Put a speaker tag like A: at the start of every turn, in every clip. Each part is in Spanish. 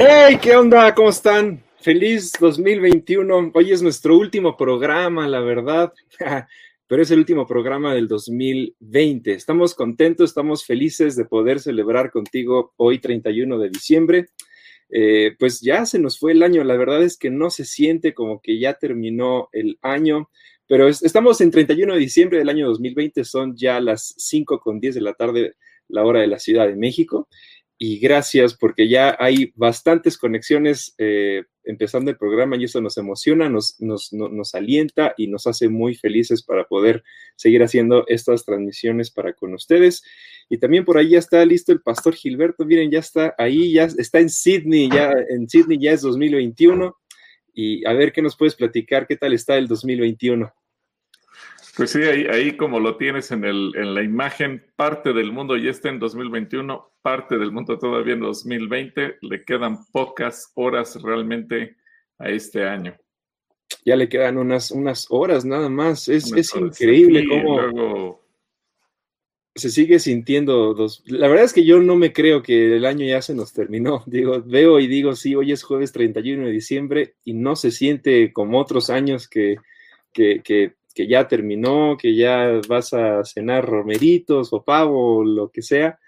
A: Hey, ¿qué onda? ¿Cómo están? Feliz 2021. Hoy es nuestro último programa, la verdad, pero es el último programa del 2020. Estamos contentos, estamos felices de poder celebrar contigo hoy, 31 de diciembre. Eh, pues ya se nos fue el año. La verdad es que no se siente como que ya terminó el año, pero estamos en 31 de diciembre del año 2020, son ya las 5 con 10 de la tarde, la hora de la Ciudad de México y gracias porque ya hay bastantes conexiones eh, empezando el programa y eso nos emociona, nos, nos, nos, alienta y nos hace muy felices para poder seguir haciendo estas transmisiones para con ustedes. Y también por ahí ya está listo el pastor Gilberto, miren, ya está ahí, ya está en Sydney, ya en Sydney ya es 2021 y a ver qué nos puedes platicar, qué tal está el 2021.
B: Pues sí, ahí, ahí como lo tienes en, el, en la imagen, parte del mundo ya está en 2021, parte del mundo todavía en 2020, le quedan pocas horas realmente a este año.
A: Ya le quedan unas, unas horas nada más, es, es increíble cómo se sigue sintiendo dos. La verdad es que yo no me creo que el año ya se nos terminó. Digo, veo y digo, sí, hoy es jueves 31 de diciembre y no se siente como otros años que, que, que que ya terminó, que ya vas a cenar romeritos o pavo o lo que sea,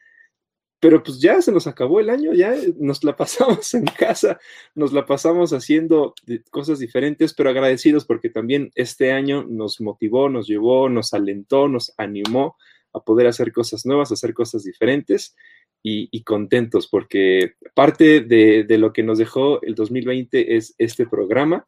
A: pero pues ya se nos acabó el año, ya nos la pasamos en casa, nos la pasamos haciendo cosas diferentes, pero agradecidos porque también este año nos motivó, nos llevó, nos alentó, nos animó a poder hacer cosas nuevas, hacer cosas diferentes y, contentos porque parte de, de, lo que nos dejó el 2020 es este programa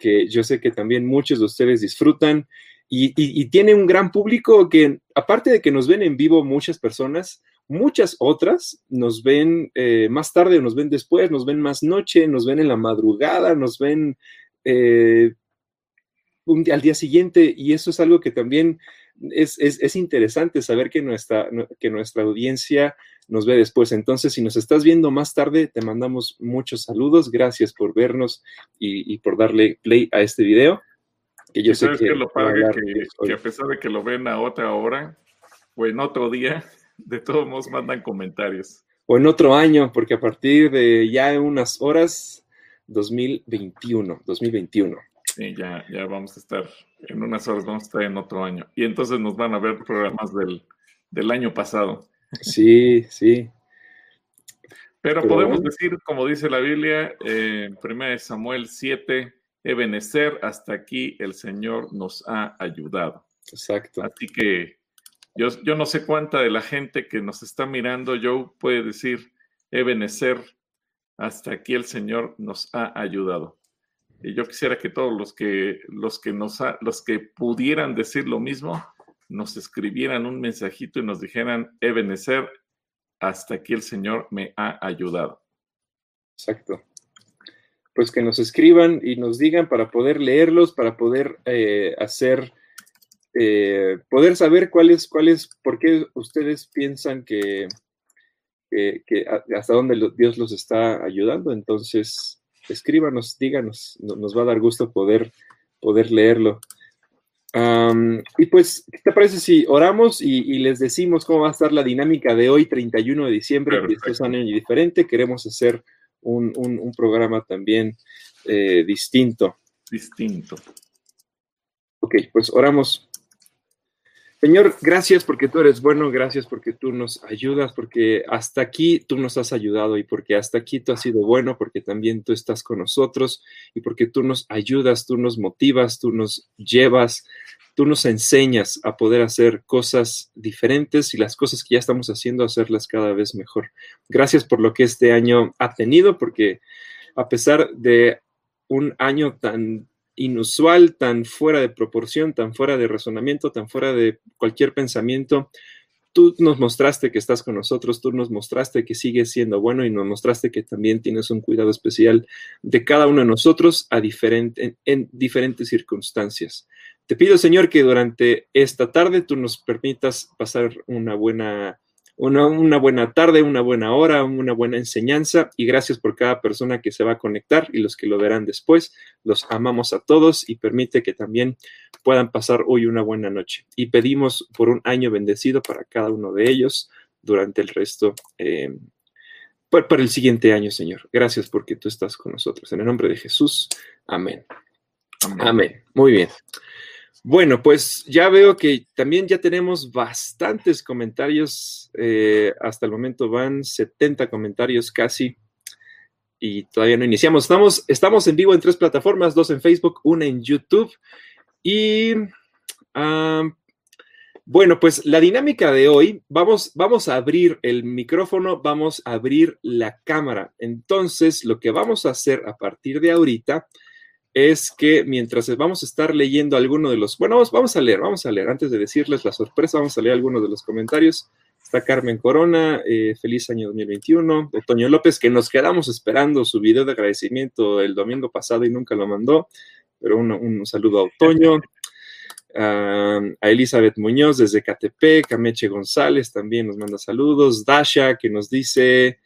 A: que yo sé que también muchos de ustedes disfrutan y, y, tiene un gran público que, aparte de que nos ven en vivo muchas personas, muchas otras nos ven eh, más tarde nos ven después, nos ven más noche, nos ven en la madrugada, nos ven eh, al día siguiente y eso es algo que también es, es, es, interesante saber que nuestra, que nuestra audiencia nos ve después. Entonces, si nos estás viendo más tarde, te mandamos muchos saludos. Gracias por vernos y, por darle play a este video.
B: Que yo sé que, lo padre que, a pesar de que lo ven a otra hora o en otro día, de todos modos mandan comentarios.
A: O en otro año, porque a partir de ya unas horas, 2021, 2021.
B: Sí, ya, ya vamos a estar en unas horas, vamos a estar en otro año. Y entonces nos van a ver programas del, del año pasado.
A: Sí, sí.
B: Pero, podemos decir, como dice la Biblia, en 1 Samuel 7, Ebenezer, hasta aquí el Señor nos ha ayudado.
A: Exacto.
B: Así que yo, yo no sé cuánta de la gente que nos está mirando, yo puede decir, Ebenezer, hasta aquí el Señor nos ha ayudado. Yo quisiera que todos los que, los que, nos los que pudieran decir lo mismo, nos escribieran un mensajito y nos dijeran, Ebenezer, hasta aquí el Señor me ha ayudado.
A: Exacto. Pues que nos escriban y nos digan para poder leerlos, para poder eh, hacer, eh, poder saber cuáles, cuáles, por qué ustedes piensan que, que, hasta dónde Dios los está ayudando. Entonces, escríbanos, díganos, nos va a dar gusto poder, poder leerlo y pues, ¿qué te parece si oramos y, les decimos cómo va a estar la dinámica de hoy, 31 de diciembre, que este es un año diferente? Queremos hacer un, programa también eh, distinto.
B: Distinto.
A: Ok, pues oramos. Señor, gracias porque tú eres bueno, gracias porque tú nos ayudas, porque hasta aquí tú nos has ayudado y porque hasta aquí tú has sido bueno, porque también tú estás con nosotros y porque tú nos ayudas, tú nos motivas, tú nos llevas, tú nos enseñas a poder hacer cosas diferentes y las cosas que ya estamos haciendo, hacerlas cada vez mejor. Gracias por lo que este año ha tenido, porque a pesar de un año tan inusual, tan fuera de proporción, tan fuera de razonamiento, tan fuera de cualquier pensamiento. Tú nos mostraste que estás con nosotros, tú nos mostraste que sigues siendo bueno y nos mostraste que también tienes un cuidado especial de cada uno de nosotros a diferente, en diferentes circunstancias. Te pido, Señor, que durante esta tarde tú nos permitas pasar una buena una, buena tarde, una buena hora, una buena enseñanza y gracias por cada persona que se va a conectar y los que lo verán después. Los amamos a todos y permite que también puedan pasar hoy una buena noche. Y pedimos por un año bendecido para cada uno de ellos durante el resto eh, para, el siguiente año, Señor. Gracias porque tú estás con nosotros. En el nombre de Jesús. Amén. Amén. Muy bien. Bueno, pues ya veo que también ya tenemos bastantes comentarios. Eh, hasta el momento van 70 comentarios casi. Y todavía no iniciamos. Estamos, estamos en vivo en tres plataformas, dos en Facebook, una en YouTube. Y bueno, pues la dinámica de hoy, vamos, vamos a abrir el micrófono, vamos a abrir la cámara. Entonces, lo que vamos a hacer a partir de ahorita es que mientras vamos a estar leyendo alguno de los, bueno, vamos, a leer, vamos a leer, antes de decirles la sorpresa, vamos a leer algunos de los comentarios. Está Carmen Corona, eh, feliz año 2021. Otoño López, que nos quedamos esperando su video de agradecimiento el domingo pasado y nunca lo mandó, pero un, saludo a Otoño. a Elizabeth Muñoz desde Catepec, Cameche González también nos manda saludos, Dasha que nos dice,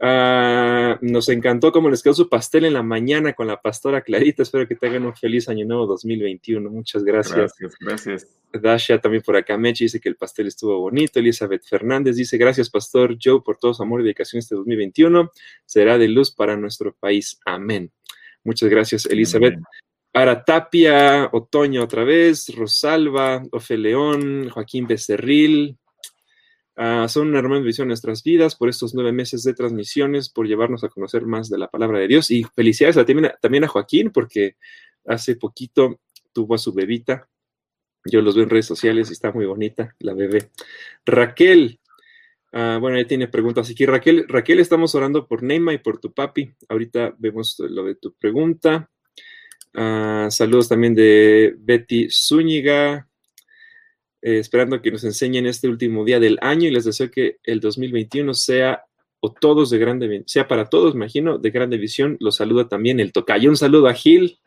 A: Ah, nos encantó cómo les quedó su pastel en la mañana con la pastora Clarita. Espero que tengan un feliz año nuevo 2021. Muchas gracias.
B: Gracias, gracias.
A: Dasha también por acá. Mechi dice que el pastel estuvo bonito. Elizabeth Fernández dice: Gracias, Pastor Joe, por todo su amor y dedicación este 2021. Será de luz para nuestro país. Amén. Muchas gracias, Elizabeth. Para Tapia, Otoño otra vez, Rosalba, Ofe León, Joaquín Becerril, Son una bendición en nuestras vidas por estos nueve meses de transmisiones, por llevarnos a conocer más de la palabra de Dios. Y felicidades también, también a Joaquín, porque hace poquito tuvo a su bebita. Yo los veo en redes sociales y está muy bonita la bebé. Raquel, ah, bueno, ahí tiene preguntas aquí. Raquel, Raquel, estamos orando por Neima y por tu papi. Ahorita vemos lo de tu pregunta. Ah, saludos también de Betty Zúñiga. Eh, esperando que nos enseñen este último día del año y les deseo que el 2021 sea o todos de grande, sea para todos, imagino, de grande visión. Los saluda también el tocayo. Un saludo a Gil.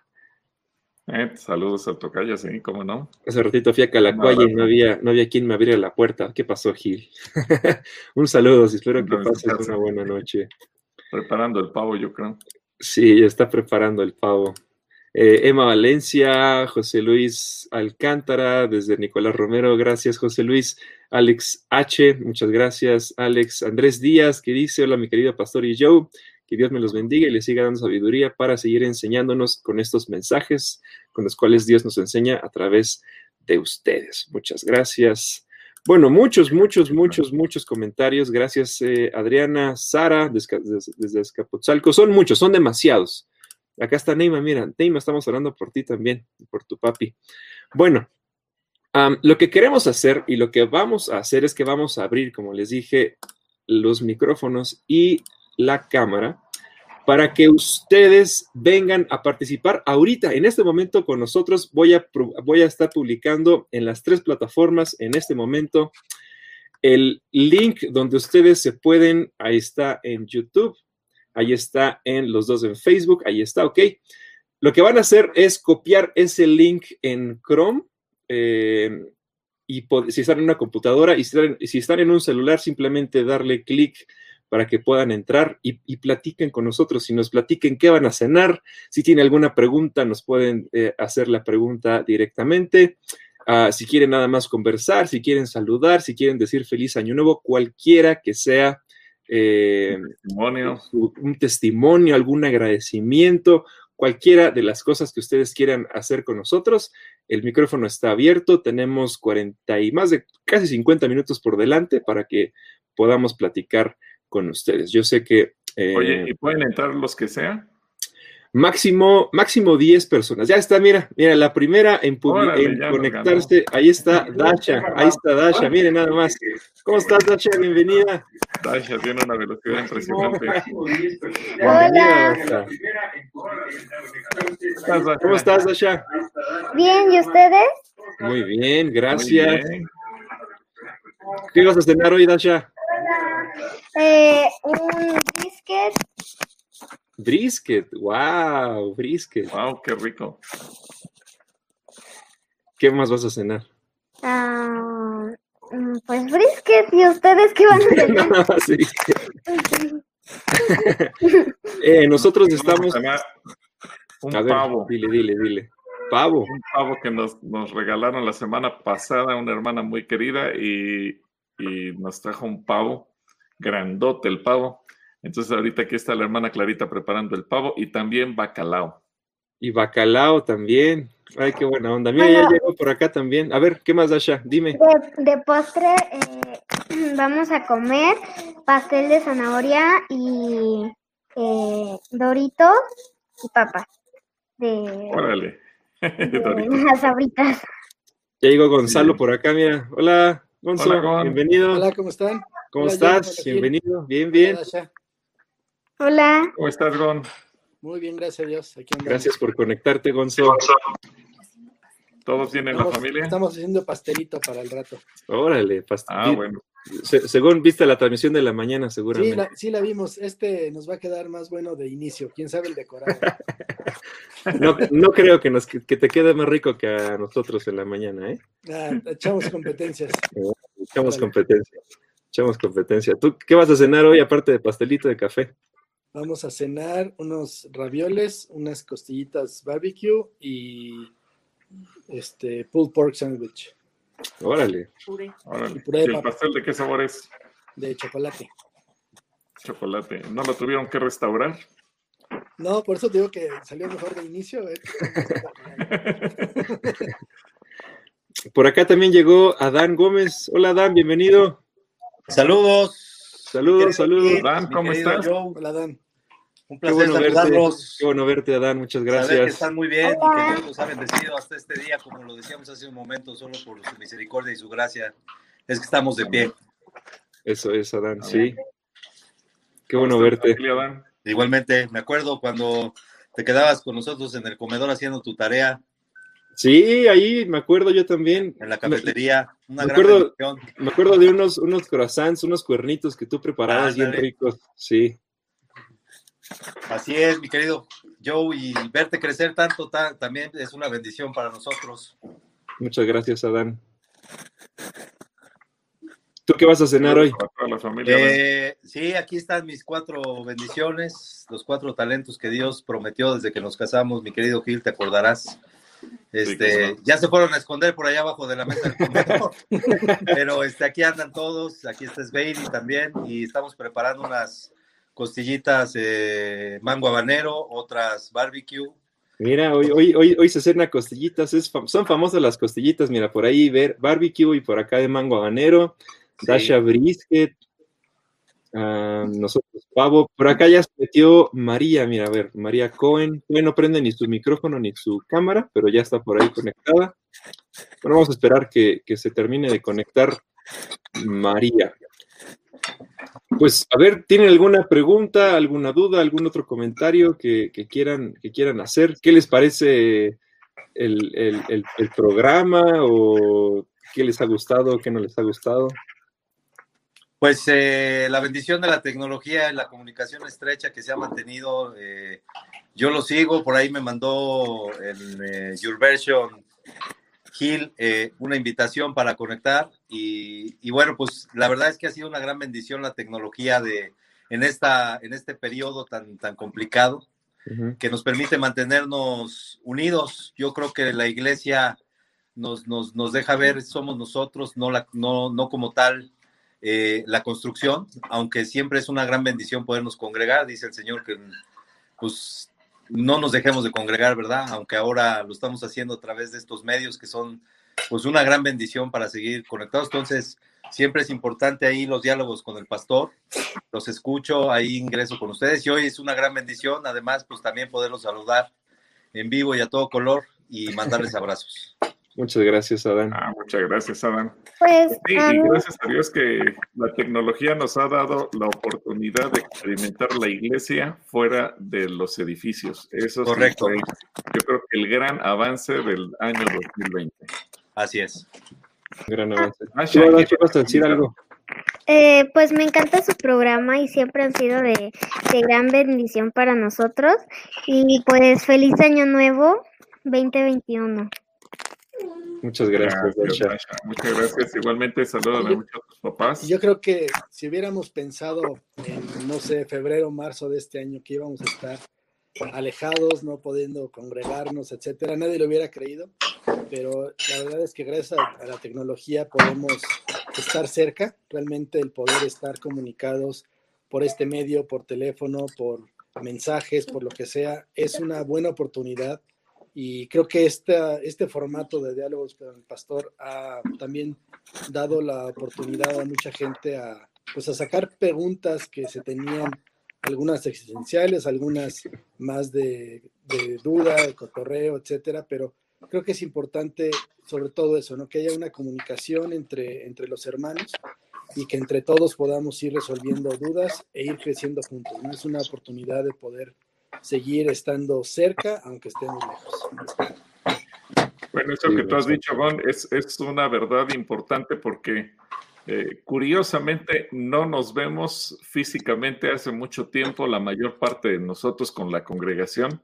B: Eh, saludos al tocayo, sí, cómo no.
A: Hace ratito fui a Calacuaya y no había, no había quien me abriera la puerta. ¿Qué pasó, Gil? Un saludo, espero que pases una buena noche.
B: Preparando el pavo, yo creo.
A: Sí, está preparando el pavo. Eh, Emma Valencia, José Luis Alcántara, desde Nicolás Romero, gracias José Luis. Alex H, muchas gracias. Alex Andrés Díaz, que dice, hola mi querido pastor y Joe, que Dios me los bendiga y les siga dando sabiduría para seguir enseñándonos con estos mensajes con los cuales Dios nos enseña a través de ustedes. Muchas gracias. Bueno, muchos, muchos, muchos, muchos comentarios. Gracias, eh, Adriana, Sara, desde, desde Escapotzalco. Son muchos, son demasiados. Acá está Neima, mira, Neima, estamos hablando por ti también, por tu papi. Bueno, lo que queremos hacer y lo que vamos a hacer es que vamos a abrir, como les dije, los micrófonos y la cámara para que ustedes vengan a participar ahorita, en este momento con nosotros. Voy a, voy a estar publicando en las tres plataformas en este momento el link donde ustedes se pueden, ahí está en YouTube, ahí está en los dos en Facebook, ahí está, ok. Lo que van a hacer es copiar ese link en Chrome eh, y si están en una computadora y si están, en un celular, simplemente darle clic para que puedan entrar y, platiquen con nosotros. Si nos platiquen qué van a cenar, si tienen alguna pregunta, nos pueden eh, hacer la pregunta directamente. Ah, si quieren nada más conversar, si quieren saludar, si quieren decir feliz año nuevo, cualquiera que sea eh, un, testimonio. algún agradecimiento, cualquiera de las cosas que ustedes quieran hacer con nosotros. El micrófono está abierto, tenemos 40 y más de casi 50 minutos por delante para que podamos platicar con ustedes. Yo sé que...
B: Oye, ¿y pueden entrar los que sean?
A: Máximo, máximo 10 personas. Ya está, mira, mira, la primera en, conectarse. Ahí está Dasha, ahí está Dasha, miren nada más. ¿Cómo estás, Dasha? Bienvenida.
B: Dasha tiene una velocidad impresionante.
C: Hola.
A: ¿Cómo estás, Dasha?
C: Bien, ¿y ustedes?
A: Muy bien, gracias. ¿Qué vas a cenar hoy, Dasha?
C: Eh, un biscuit
A: Brisket, wow, brisket.
B: Wow, qué rico.
A: ¿Qué más vas a cenar?
C: Ah, mm, pues brisket, ¿y ustedes qué van a cenar? sí.
A: eh, nosotros estamos.
B: Un pavo.
A: dile, dile, dile. Pavo.
B: Un pavo que nos, nos, regalaron la semana pasada, una hermana muy querida, y, y nos trajo un pavo, grandote el pavo Entonces ahorita aquí está la hermana Clarita preparando el pavo y también bacalao.
A: Y bacalao también. Ay, qué buena onda. Mira, ya llegó por acá también. A ver, ¿qué más, Dasha? Dime.
C: De, postre eh, vamos a comer pastel de zanahoria y eh, doritos y papas. De,
B: Órale.
C: de las abritas.
A: Ya llegó Gonzalo por acá, mira. Hola, Gonzalo. bienvenido.
D: Hola, ¿cómo están?
A: ¿Cómo estás? Bienvenido. Bien, bien.
C: Hola.
B: ¿Cómo estás, Gon?
D: Muy bien, gracias a Dios.
A: gracias por conectarte, Gonzalo.
B: ¿Todos tienen la familia?
D: Estamos haciendo pastelito para el rato.
A: Órale, pastelito.
B: Ah, bueno.
A: según viste la transmisión de la mañana, seguramente.
D: Sí la, sí, la vimos. Este nos va a quedar más bueno de inicio. ¿Quién sabe el decorado?
A: no, no, creo que, nos, que te quede más rico que a nosotros en la mañana, ¿eh?
D: Ah, echamos competencias.
A: echamos competencia. Echamos competencia. ¿Tú qué vas a cenar hoy aparte de pastelito de café?
D: Vamos a cenar unos ravioles, unas costillitas barbecue y este pulled pork sandwich.
A: Órale.
B: Órale. ¿Y el pastel de qué sabor es?
D: De chocolate.
B: Chocolate. ¿No lo tuvieron que restaurar?
D: No, por eso te digo que salió mejor de inicio. ¿eh?
A: por acá también llegó Adán Gómez. Hola Adán, bienvenido.
E: Saludos.
A: Saludos, saludos.
B: Adán, ¿cómo estás?
D: Hola Adán.
E: Un placer qué bueno saludarlos.
A: Verte, qué bueno verte, Adán. Muchas gracias.
E: Saber que están muy bien y que Dios los ha bendecido hasta este día, como lo decíamos hace un momento, solo por su misericordia y su gracia, es que estamos de pie.
A: Eso es, Adán, sí. Qué bueno verte.
E: Igualmente, me acuerdo cuando te quedabas con nosotros en el comedor haciendo tu tarea.
A: Sí, ahí me acuerdo yo también.
E: En la cafetería.
A: Una me, acuerdo, me acuerdo de unos, unos croissants, unos cuernitos que tú preparabas bien ricos. Sí.
E: Así es, mi querido Joe, y verte crecer tanto también es una bendición para nosotros.
A: Muchas gracias, Adán. ¿Tú qué vas a cenar hoy?
E: Eh, sí, aquí están mis cuatro bendiciones, los cuatro talentos que Dios prometió desde que nos casamos, mi querido Gil, te acordarás. Este, ya se fueron a esconder por allá abajo de la mesa del comedor, pero este, aquí andan todos, aquí está Sveiri también, y estamos preparando unas costillitas eh, mango habanero, otras barbecue.
A: Mira, hoy, hoy, hoy, hoy se cena costillitas, es son famosas las costillitas, mira, por ahí ver barbecue y por acá de mango habanero, Dasha brisket, ah, nosotros pavo, por acá ya se metió María, mira, a ver, María Cohen, no prende ni su micrófono ni su cámara, pero ya está por ahí conectada. Bueno, vamos a esperar que, que se termine de conectar María. Pues, a ver, ¿tienen alguna pregunta, alguna duda, algún otro comentario que, quieran, que quieran hacer? ¿Qué les parece el, programa o qué les ha gustado, qué no les ha gustado?
E: Pues eh, la bendición de la tecnología y la comunicación estrecha que se ha mantenido, eh, yo lo sigo, por ahí me mandó el eh, Your Version Gil, eh, una invitación para conectar y, bueno, pues la verdad es que ha sido una gran bendición la tecnología de, en, esta, en este periodo tan, tan complicado que nos permite mantenernos unidos. Yo creo que la iglesia nos, nos, nos deja ver, somos nosotros, no, la, no, no como tal eh, la construcción, aunque siempre es una gran bendición podernos congregar, dice el Señor que pues no nos dejemos de congregar, ¿verdad? Aunque ahora lo estamos haciendo a través de estos medios que son pues una gran bendición para seguir conectados. Entonces, siempre es importante ahí los diálogos con el pastor. Los escucho, ahí ingreso con ustedes y hoy es una gran bendición. Además, pues también poderlos saludar en vivo y a todo color y mandarles abrazos.
A: Muchas gracias, Adán.
B: Ah, muchas gracias, Adán.
C: Pues,
B: sí, y gracias a Dios que la tecnología nos ha dado la oportunidad de experimentar la iglesia fuera de los edificios. Eso es
E: correcto.
B: yo creo que el gran avance del año 2020.
E: Así es.
A: Gran avance. Ah, ¿Qué vas a decir algo?
C: Eh, pues me encanta su programa y siempre han sido de, de gran bendición para nosotros. Y pues feliz año nuevo 2021.
A: Muchas gracias,
B: Muchas gracias. Igualmente, saludos a muchos papás.
D: Yo creo que si hubiéramos pensado en, no sé, febrero, marzo de este año que íbamos a estar alejados, no pudiendo congregarnos, etcétera, nadie lo hubiera creído, pero la verdad es que gracias a, la tecnología podemos estar cerca, realmente el poder estar comunicados por este medio, por teléfono, por mensajes, por lo que sea, es una buena oportunidad y creo que esta, este formato de diálogos con el pastor ha también dado la oportunidad a mucha gente a, pues a sacar preguntas que se tenían, algunas existenciales, algunas más de, de duda, de cotorreo, etcétera, pero creo que es importante sobre todo eso, ¿no? Que haya una comunicación entre, entre los hermanos y que entre todos podamos ir resolviendo dudas e ir creciendo juntos. ¿no? Es una oportunidad de poder seguir estando cerca, aunque estemos lejos.
B: Bueno, eso que tú has dicho, Gon, es, es una verdad importante porque eh, curiosamente no nos vemos físicamente hace mucho tiempo, la mayor parte de nosotros con la congregación,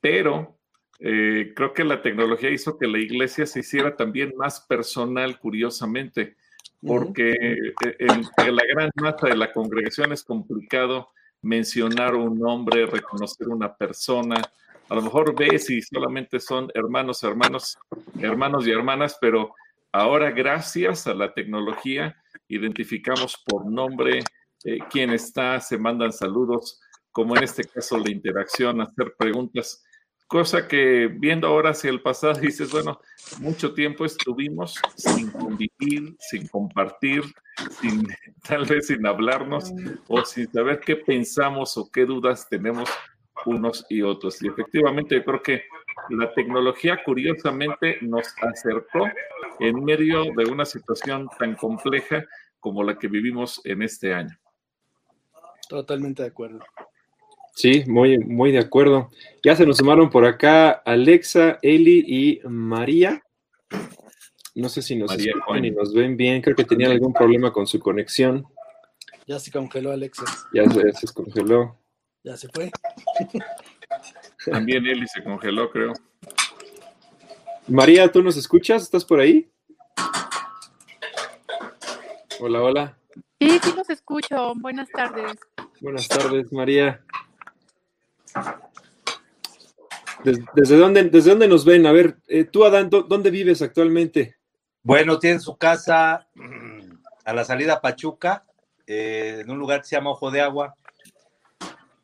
B: pero eh, creo que la tecnología hizo que la iglesia se hiciera también más personal, curiosamente porque en, la gran masa de la congregación es complicado mencionar un nombre, reconocer una persona. A lo mejor ves si solamente son hermanos, hermanos, hermanos y hermanas, pero ahora gracias a la tecnología identificamos por nombre eh, quién está, se mandan saludos, como en este caso la interacción, hacer preguntas cosa que viendo ahora hacia el pasado dices, bueno, mucho tiempo estuvimos sin convivir, sin compartir, tal vez sin hablarnos o sin saber qué pensamos o qué dudas tenemos unos y otros. Y efectivamente yo creo que la tecnología curiosamente nos acercó en medio de una situación tan compleja como la que vivimos en este año.
D: Totalmente de acuerdo.
A: Sí, muy, muy de acuerdo. Ya se nos sumaron por acá Alexa, Eli y María. No sé si nos escuchan y nos ven bien. Creo que tenían algún problema con su conexión.
D: Ya se congeló Alexa.
A: Ya se, se congeló.
D: Ya se fue.
B: También Eli se congeló, creo.
A: María, ¿tú nos escuchas? ¿Estás por ahí? Hola, hola.
F: Sí, sí los escucho. Buenas tardes.
A: Buenas tardes, María. ¿Desde, dónde, ¿Desde dónde nos ven? A ver, eh, tú, Adán, ¿dónde vives actualmente?
E: Bueno, tiene su casa a la salida Pachuca, eh, en un lugar que se llama Ojo de Agua.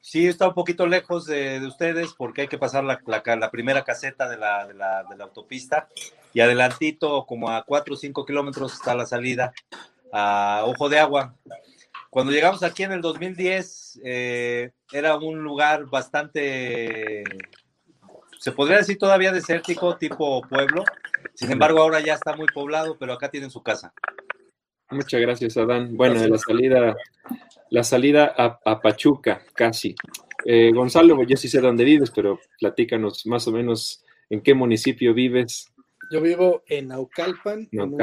E: Sí, está un poquito lejos de, ustedes porque hay que pasar la, primera caseta de la, de la, autopista y adelantito, como a 4 o 5 kilómetros, está la salida a Ojo de Agua. Cuando llegamos aquí en el 2010, eh, era un lugar bastante, se podría decir todavía desértico, tipo pueblo. Sin embargo, ahora ya está muy poblado, pero acá tienen su casa.
A: Muchas gracias, Adán. Bueno, la salida, la salida a, Pachuca, casi. Eh, Gonzalo, yo sí sé dónde vives, pero platícanos más o menos en qué municipio vives.
D: Yo vivo en Naucalpan, En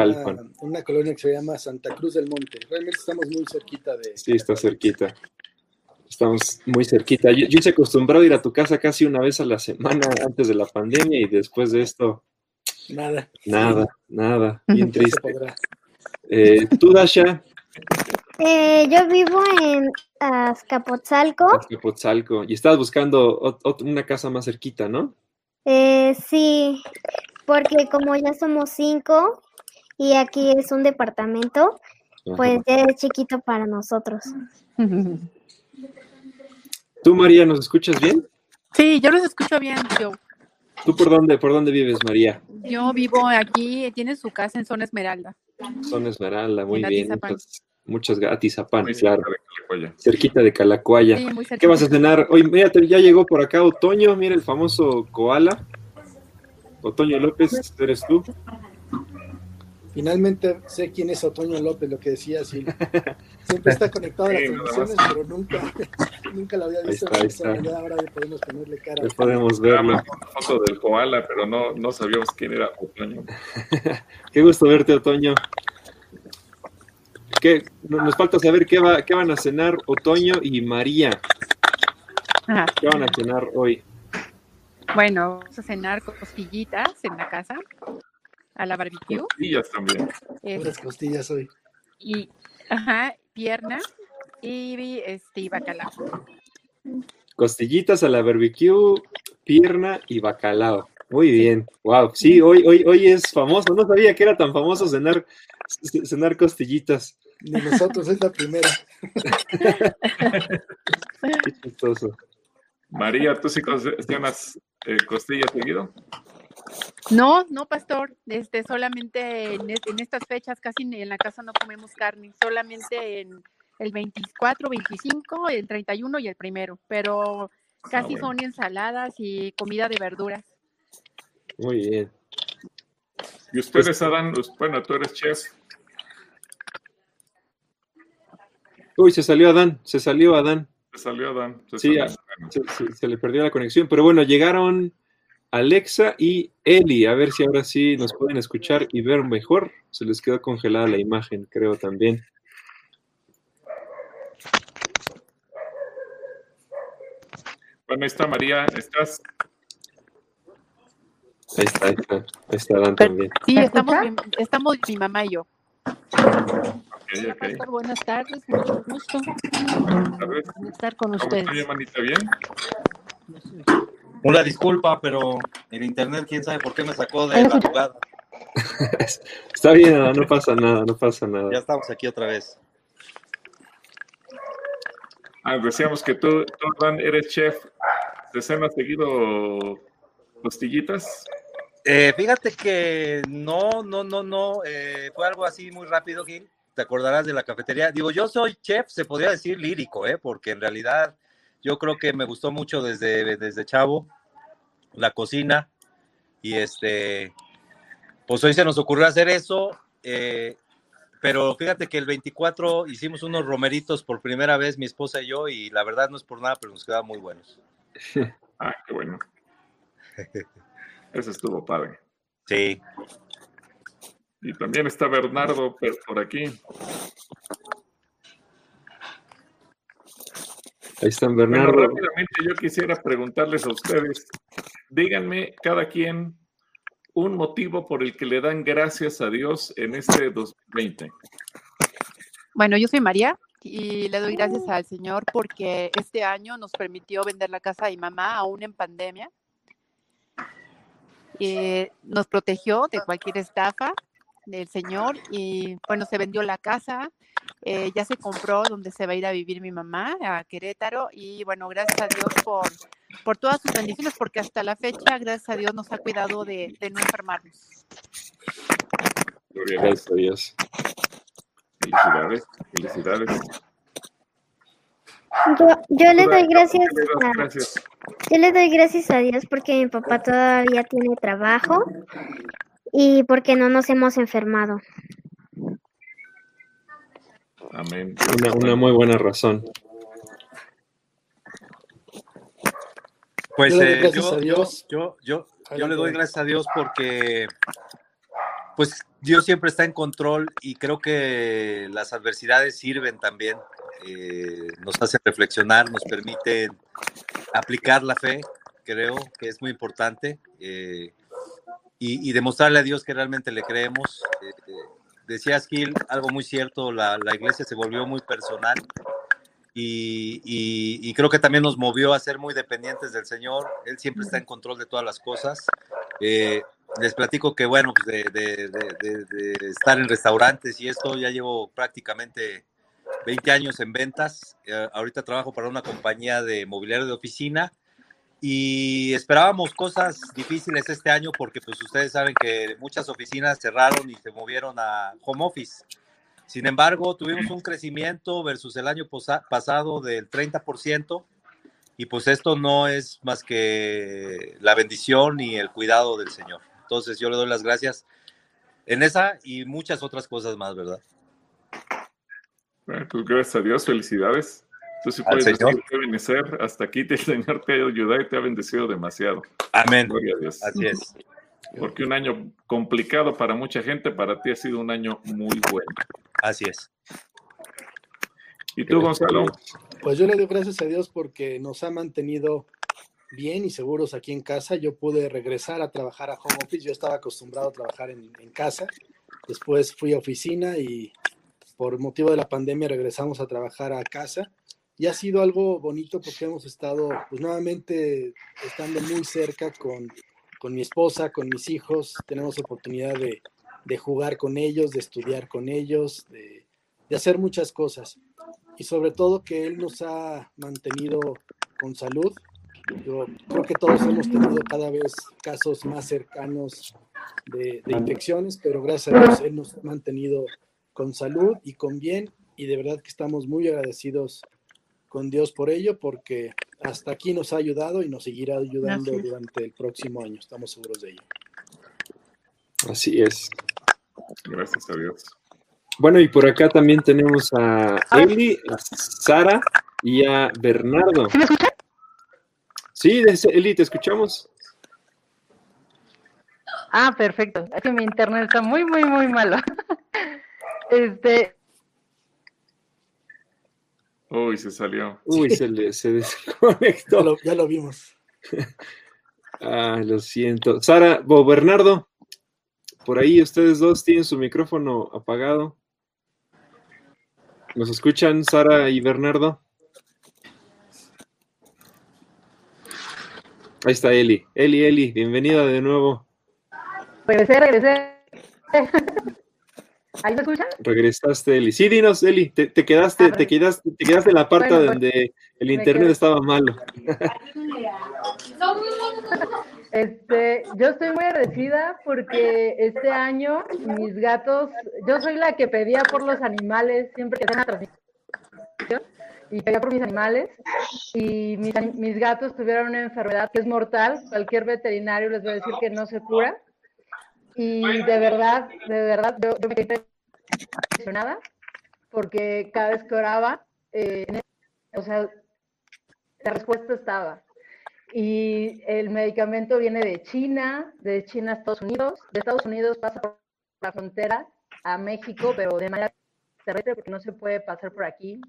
D: una, colonia que se llama Santa Cruz del Monte. Realmente estamos muy cerquita de...
A: Sí, está cerquita. Estamos muy cerquita. Yo, yo hice acostumbrado a ir a tu casa casi una vez a la semana antes de la pandemia y después de esto...
D: Nada.
A: Nada, nada. Bien triste. Eh, ¿Tú, Dasha?
C: Eh, yo vivo en Azcapotzalco.
A: Azcapotzalco. Y estás buscando una casa más cerquita, ¿no?
C: Eh, sí, porque como ya somos cinco y aquí es un departamento, pues ya es chiquito para nosotros.
A: ¿Tú, María, nos escuchas bien?
F: Sí, yo los escucho bien, yo.
A: ¿Tú por dónde, por dónde vives, María?
F: Yo vivo aquí, tiene su casa en Zona Esmeralda.
A: Zona Esmeralda, muy bien. Muchas, muchas Atizapán, claro. Cerquita de Calacuaya. ¿Qué vas a cenar? Hoy, mira, ya llegó por acá otoño, mira el famoso koala. Otoño López, ¿eres tú?
D: Finalmente sé quién es Otoño López, lo que decía sí. Siempre está conectado a las transmisiones, pero nunca, nunca lo había visto. Ahí está, ahí está. Ahora podemos ponerle cara.
A: Ya podemos verlo.
B: Una foto del koala, pero no, no sabíamos quién era Otoño.
A: Qué gusto verte, Otoño. ¿Qué? Nos falta saber qué, va, qué van a cenar Otoño y María. ¿Qué van a cenar hoy?
F: Bueno, vamos a cenar costillitas en la casa, a la barbecue.
B: Costillas también.
D: Las costillas hoy.
F: Y, ajá, pierna y, este, y bacalao.
A: Costillitas a la barbecue, pierna y bacalao. Muy bien. Wow. Sí, hoy, hoy, hoy es famoso. No sabía que era tan famoso cenar, cenar costillitas.
D: Ni nosotros, es la primera.
A: Qué chistoso.
B: María, ¿tú sí cocinas eh, costillas seguido?
F: No, no, pastor. Este, solamente en, en, estas fechas casi en la casa no comemos carne, solamente en el 24, 25, el 31 y el primero, pero casi son ensaladas y comida de verduras.
A: Muy bien.
B: ¿Y ustedes, Adán? Bueno, tú eres chef.
A: Uy, se salió Adán, se salió Adán.
B: Se salió Adán. Se
A: sí,
B: salió.
A: Se, se, le perdió la conexión, pero bueno, llegaron Alexa y Eli, a ver si ahora sí nos pueden escuchar y ver mejor. Se les quedó congelada la imagen, creo también.
B: Bueno, ahí está María, ¿estás?
A: Ahí está, ahí está, ahí está Dan también.
F: Sí, estamos, estamos mi mamá y yo.
B: Okay, okay.
G: Buenas tardes, mucho gusto
B: ¿Cómo
G: estar con
B: ¿Cómo
G: ustedes.
B: estoy, hermanita? ¿Bien?
E: Una disculpa, pero el internet, quién sabe por qué me sacó de la jugada.
A: Está bien, no pasa nada, no pasa nada.
E: Ya estamos aquí otra vez.
B: Ah, decíamos que tú, tú Dan, eres chef. ¿Te cenas seguido costillitas?
E: Eh, fíjate que no, no, no, no. eh, fue algo así muy rápido, Gil. Te acordarás de la cafetería. Digo, yo soy chef, se podría decir lírico, ¿eh? porque en realidad yo creo que me gustó mucho desde, desde chavo la cocina. Y este, pues hoy se nos ocurrió hacer eso. eh, pero fíjate que el 24 hicimos unos romeritos por primera vez, mi esposa y yo, y la verdad no es por nada, pero nos quedaban muy buenos.
B: Ah, qué bueno. Eso estuvo padre.
E: Sí.
B: Y también está Bernardo per- por aquí.
A: Ahí están
B: Bueno,
A: Bernardo.
B: rápidamente yo quisiera preguntarles a ustedes, díganme cada quien un motivo por el que le dan gracias a Dios en este 2020.
F: Bueno, yo soy María y le doy gracias al Señor porque este año nos permitió vender la casa de mi mamá aún en pandemia. Eh, nos protegió de cualquier estafa del Señor y bueno, se vendió la casa, eh, ya se compró donde se va a ir a vivir mi mamá, a Querétaro y bueno, gracias a Dios por, por todas sus bendiciones porque hasta la fecha, gracias a Dios, nos ha cuidado de, de no enfermarnos.
B: Gloria a Dios.
A: Gracias a Dios.
B: Felicidades, felicidades.
C: Yo, yo le doy
B: ¿Por
C: gracias
B: qué le das
C: a,
B: gracias?
C: yo le doy gracias a Dios porque mi papá todavía tiene trabajo y porque no nos hemos enfermado.
B: Amén.
A: Una, una muy buena razón.
E: Pues
D: Yo le doy
E: eh,
D: gracias
E: yo,
D: a Dios.
E: yo, yo, le doy gracias a Dios porque pues Dios siempre está en control y creo que las adversidades sirven también, eh, nos hacen reflexionar, nos permiten aplicar la fe, creo que es muy importante, eh, y, y demostrarle a Dios que realmente le creemos. Eh, eh, decías, Gil, algo muy cierto, la, la iglesia se volvió muy personal y, y- y creo que también nos movió a ser muy dependientes del Señor. Él siempre está en control de todas las cosas. Eh, les platico que, bueno, pues de, de- de- de- estar en restaurantes y esto, ya llevo prácticamente 20 años en ventas. Eh, ahorita trabajo para una compañía de mobiliario de oficina y esperábamos cosas difíciles este año porque pues ustedes saben que muchas oficinas cerraron y se movieron a home office. Sin embargo, tuvimos un crecimiento versus el año pasado del 30% y pues esto no es más que la bendición y el cuidado del Señor. Entonces yo le doy las gracias en esa y muchas otras cosas más, ¿verdad?
B: Bueno, pues gracias a Dios, felicidades. Tú sí
E: Al
B: puedes
E: Señor.
B: decir que benecer. Hasta aquí te- el Señor te ha ayudado y te ha bendecido demasiado.
E: Amén.
B: Gloria a Dios.
E: Así es.
B: Porque un año complicado para mucha gente, para ti ha sido un año muy bueno.
E: Así es.
B: ¿Y tú, Gonzalo?
D: Pues yo le doy gracias a Dios porque nos ha mantenido bien y seguros aquí en casa. Yo pude regresar a trabajar a home office. Yo estaba acostumbrado a trabajar en, en casa. Después fui a oficina y por motivo de la pandemia regresamos a trabajar a casa. Y ha sido algo bonito porque hemos estado, pues nuevamente, estando muy cerca con, con mi esposa, con mis hijos. Tenemos oportunidad de, de jugar con ellos, de estudiar con ellos, de, hacer muchas cosas y sobre todo que Él nos ha mantenido con salud. Yo creo que todos hemos tenido cada vez casos más cercanos de, de infecciones, pero gracias a Dios Él nos ha mantenido con salud y con bien y de verdad que estamos muy agradecidos con Dios por ello porque hasta aquí nos ha ayudado y nos seguirá ayudando durante el próximo año, estamos seguros de ello.
A: Así es.
B: Gracias a Dios.
A: Bueno, y por acá también tenemos a Eli, a Sara y a Bernardo.
H: ¿Sí me escuchan?
A: Sí, Eli, te escuchamos.
H: Ah, perfecto. Es que mi internet está muy, muy, muy malo. Este.
B: Uy, se salió.
A: Uy, se, le, se desconectó.
D: Ya lo, ya lo vimos.
A: ah, lo siento. Sara, o Bernardo, por ahí ustedes dos tienen su micrófono apagado. ¿Nos escuchan, Sara y Bernardo? Ahí está Eli. Eli, Eli, bienvenida de nuevo.
H: Regresé, regresé. ¿Ahí me escuchan?
A: Regresaste, Eli. Sí, dinos, Eli, te, te quedaste, te quedaste, te quedaste en la parte
H: Bueno, pues,
A: donde el internet estaba malo.
H: Este, yo estoy muy agradecida porque este año mis gatos, yo soy la que pedía por los animales siempre que hacen transmisión y pedía por mis animales y mis, mis gatos tuvieron una enfermedad que es mortal, cualquier veterinario les va a decir que no se cura y de verdad, de verdad, yo, me quedé impresionada porque cada vez que oraba, eh, o sea, la respuesta estaba. Y el medicamento viene de China, de China a Estados Unidos, de Estados Unidos pasa por la frontera a México, pero de manera terrestre porque no se puede pasar por aquí.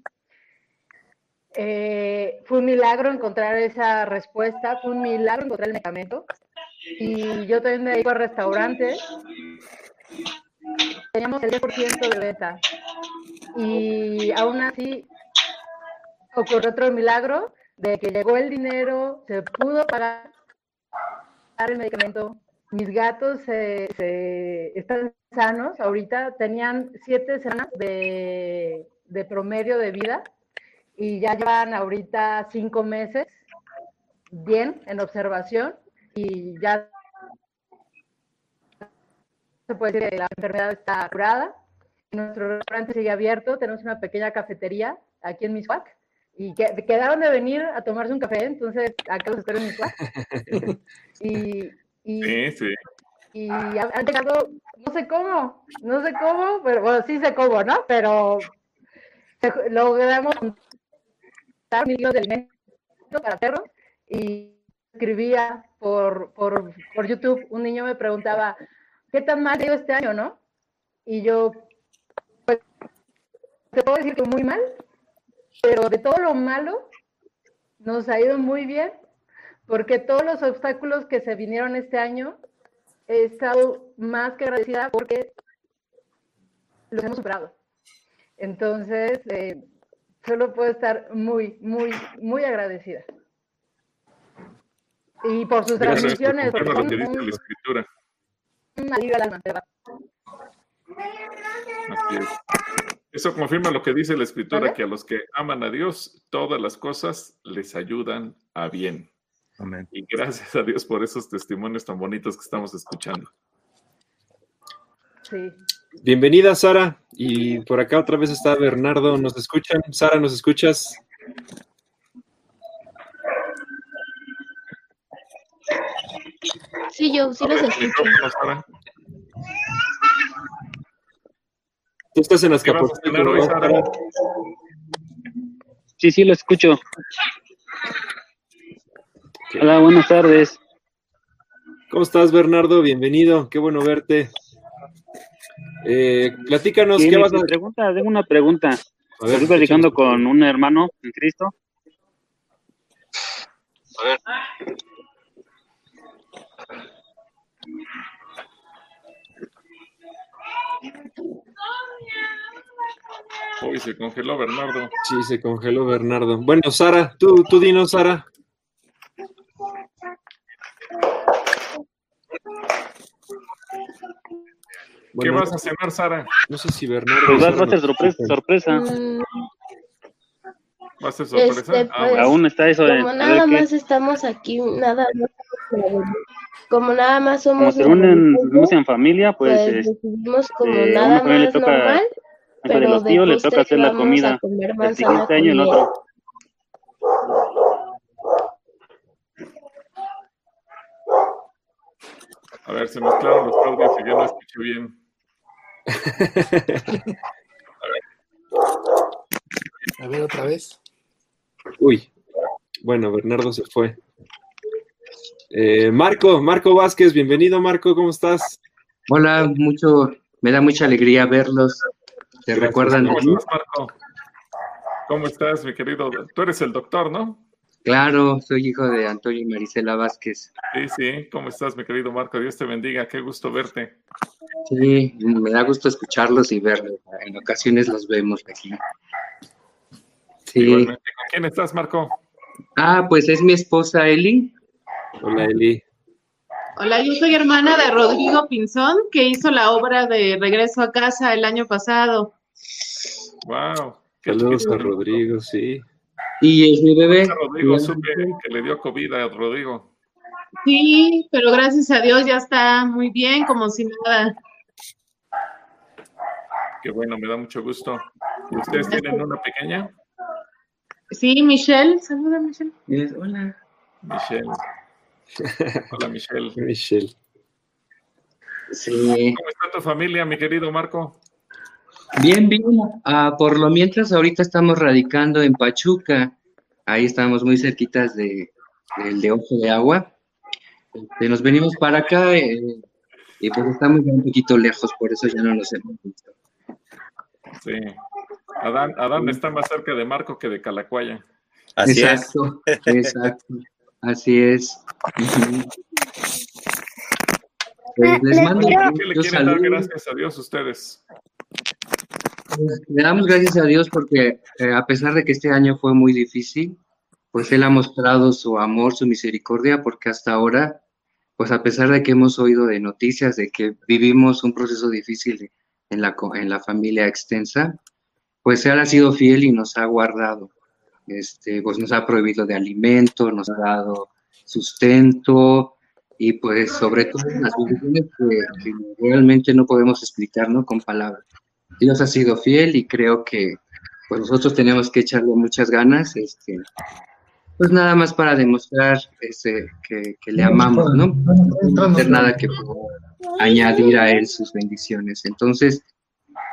H: Eh, fue un milagro encontrar esa respuesta, fue un milagro encontrar el medicamento. Y yo también me dedico a restaurantes. Teníamos el 10% de venta. Y aún así ocurrió otro milagro de que llegó el dinero, se pudo pagar el medicamento. Mis gatos se, están sanos ahorita, tenían siete semanas de promedio de vida y ya llevan ahorita cinco meses bien en observación y ya se puede decir que la enfermedad está curada. Nuestro restaurante sigue abierto, tenemos una pequeña cafetería aquí en Miscuac y que, quedaron de venir a tomarse un café, entonces acá los espero en Miscuac. y, y,
B: Sí, sí.
H: y han llegado, no sé cómo, no sé cómo, pero bueno, sí sé cómo, ¿no? Pero logramos juntar mil kilos de alimento para perros y escribía por, por, por YouTube, un niño me preguntaba, ¿qué tan mal ido este año, no? Y yo, pues, te puedo decir que muy mal, pero de todo lo malo nos ha ido muy bien, porque todos los obstáculos que se vinieron este año, he estado más que agradecida porque los hemos superado. Entonces, eh, solo puedo estar muy, muy, muy agradecida. Y por sus
B: Gracias por
H: transmisiones,
B: confirmar lo que
H: son
B: dice
H: un,
B: la escritura.
H: un alivio al alma, de verdad.
B: Así es. Eso confirma lo que dice la escritura,
H: ¿Vale?
B: que a los que aman a Dios, todas las cosas les ayudan a bien.
E: Amén.
B: Y gracias a Dios por esos testimonios tan bonitos que estamos escuchando.
H: Sí.
A: Bienvenida, Sara. Y por acá otra vez está Bernardo. ¿Nos escuchan? Sara, ¿nos escuchas?
G: Sí, yo sí los escucho.
A: Tú estás en las
B: ¿Qué vas a Sara?
I: Sí, sí, lo escucho. Hola, buenas tardes.
A: ¿Cómo estás, Bernardo? Bienvenido. Qué bueno verte. Eh, platícanos, ¿qué vas a
I: pregunta, tengo una pregunta.
A: A ver,
I: Estoy platicando con un hermano en Cristo.
B: Uy, se congeló Bernardo.
A: Sí, se congeló Bernardo. Bueno, Sara, tú, tú dinos, Sara.
B: ¿Qué vas a cenar, Sara?
A: No sé si Bernardo.
I: Pues va, a ser sorpresa. sorpresa.
J: Mm,
B: ¿Va a ser sorpresa?
J: Este,
B: Ah,
J: pues,
I: Aún está eso de.
J: como nada
I: qué-
J: más estamos aquí, nada más. Como nada más
I: Como
J: somos
I: se unen, en familia, pues,
J: pues
I: este,
J: decidimos como
I: a
J: nada más
I: toca,
J: normal,
I: de
J: pero
I: los tíos le toca hacer la comida. El siguiente año el otro.
B: A ver, se mezclaron los audios y yo no escuché bien.
D: A ver, otra vez.
A: Uy, bueno, Bernardo se fue. Eh, Marco, Marco Vázquez, bienvenido Marco, ¿cómo estás?
K: Hola, mucho, me da mucha alegría verlos. ¿Se
A: Gracias,
K: recuerdan de
B: ¿Cómo
K: mí?
B: estás, Marco? ¿Cómo estás, mi querido? Tú eres el doctor, ¿no?
K: Claro, soy hijo de Antonio y Marisela Vázquez.
B: Sí, sí. ¿Cómo estás, mi querido Marco? Dios te bendiga. Qué gusto verte.
K: Sí, me da gusto escucharlos y verlos. En ocasiones los vemos aquí. Sí.
B: Igualmente. ¿Con quién estás, Marco?
K: Ah, pues es mi esposa Eli.
A: Hola Eli.
G: Hola, yo soy hermana de Rodrigo Pinzón, que hizo la obra de Regreso a casa el año pasado.
B: Wow. Qué
A: Saludos
B: chiquito.
A: a Rodrigo, sí.
K: Y es mi bebé.
B: Rodrigo, supe que le dio COVID a Rodrigo.
G: Sí, pero gracias a Dios ya está muy bien, como si nada.
B: Qué bueno, me da mucho gusto. ¿Y ustedes tienen una pequeña?
G: Sí, Michelle, saluda Michelle.
K: Hola.
B: Michelle. Hola, Michelle.
A: Michelle.
K: Sí.
B: ¿Cómo está tu familia, mi querido Marco?
K: Bien, bien. Ah, por lo mientras, ahorita estamos radicando en Pachuca. Ahí estamos muy cerquitas de, del de Ojo de Agua. Este, nos venimos para acá eh, y pues estamos ya un poquito lejos, por eso ya no nos hemos visto.
B: Sí. Adán, Adán está más cerca de Marco que de Calacuaya.
E: Así es.
K: exacto, exacto. Así es. Pues les mando
B: ¿qué le quieren dar gracias a Dios ustedes?
K: Le damos gracias a Dios porque eh, a pesar de que este año fue muy difícil, pues Él ha mostrado su amor, su misericordia, porque hasta ahora, pues a pesar de que hemos oído de noticias de que vivimos un proceso difícil en la, en la familia extensa, pues Él ha sido fiel y nos ha guardado. Este, pues nos ha prohibido de alimento, nos ha dado sustento y pues sobre todo las bendiciones que, que realmente no podemos explicar, ¿no? Con palabras. Dios ha sido fiel y creo que pues nosotros tenemos que echarle muchas ganas, este, pues nada más para demostrar ese, que, que le amamos, ¿no? No hacer nada que añadir a él sus bendiciones. Entonces,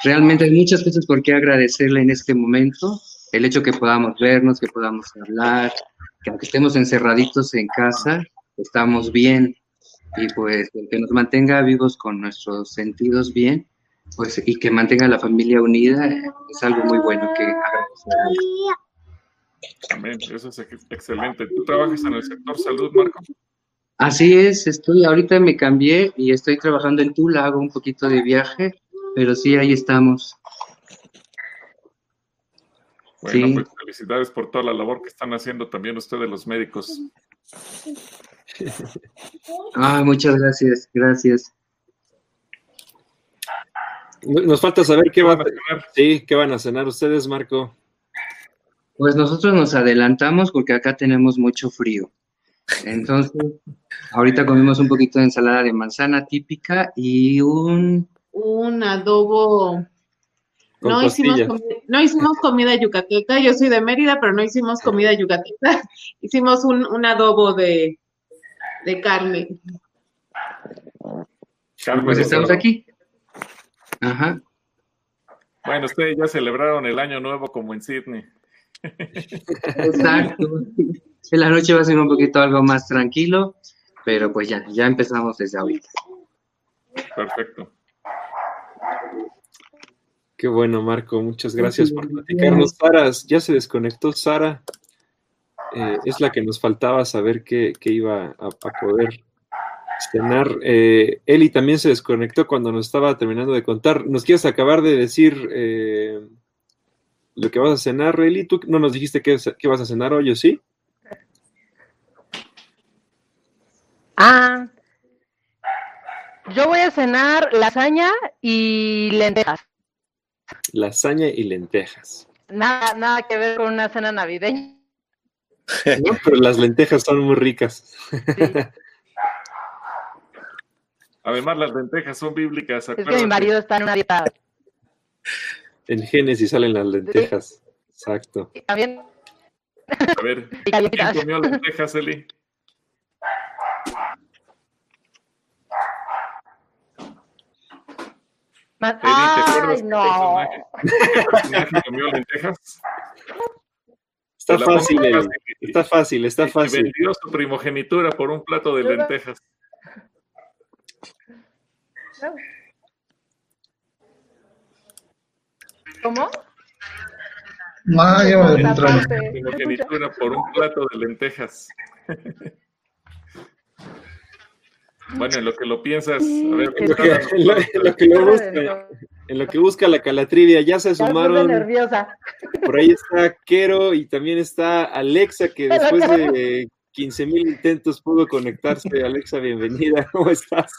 K: realmente hay muchas cosas por qué agradecerle en este momento, el hecho que podamos vernos, que podamos hablar, que aunque estemos encerraditos en casa, estamos bien y pues el que nos mantenga vivos con nuestros sentidos bien, pues y que mantenga a la familia unida eh, es algo muy bueno que.
B: Amén. Eso es ex- excelente. ¿Tú trabajas en el sector salud, Marco?
K: Así es, estoy ahorita me cambié y estoy trabajando en Tula, hago un poquito de viaje, pero sí ahí estamos.
B: Bueno,
K: Sí.
B: pues felicidades por toda la labor que están haciendo también ustedes los médicos.
K: Ah, muchas gracias, gracias.
A: Nos falta saber qué, va, sí, qué van a cenar ustedes, Marco.
K: Pues nosotros nos adelantamos porque acá tenemos mucho frío. Entonces, ahorita comimos un poquito de ensalada de manzana típica y un
G: Un adobo. No hicimos,
K: costilla.
G: comi- no hicimos comida yucateca, yo soy de Mérida, pero no hicimos comida yucateca, hicimos un, un adobo de, de carne.
K: pues estamos aquí. Ajá.
B: Bueno, ustedes ya celebraron el año nuevo como en Sydney.
K: Exacto. En la noche va a ser un poquito algo más tranquilo, pero pues ya, ya empezamos desde ahorita.
B: Perfecto.
A: Qué bueno, Marco. Muchas gracias por platicarnos. Sara, ya se desconectó Sara. Eh, es la que nos faltaba saber qué, qué iba a, a poder cenar. Eh, Eli también se desconectó cuando nos estaba terminando de contar. ¿Nos quieres acabar de decir eh, lo que vas a cenar, Eli? ¿Tú no nos dijiste qué, qué vas a cenar hoy o sí?
H: Ah, Yo voy a cenar lasaña y lentejas.
A: Lasaña y lentejas.
H: Nada, nada que ver con una cena navideña.
A: No, pero las lentejas son muy ricas.
B: Además, las lentejas son bíblicas.
H: Es que mi marido está en una dieta.
A: En Génesis salen las lentejas. Exacto.
H: También.
B: A ver, ¿quién comió lentejas, Eli? Eli, ¿te acuerdas
H: ¡Ay, no!
B: ¿Qué personaje comió lentejas?
A: Está fácil, Eli. Está fácil, está fácil.
B: vendió su primogenitura por un plato de lentejas.
H: ¿Cómo?
L: No, yo me entro.
B: Primogenitura por un plato de lentejas. Bueno, en lo que lo piensas, a ver,
A: En lo que, en lo- en lo que lo busca, en lo que busca la calatrivia, ya se
H: Ya
A: sumaron.
H: nerviosa.
A: Por ahí está Quero y también está Alexa, que después de 15 mil intentos pudo conectarse. Alexa, bienvenida. ¿Cómo estás?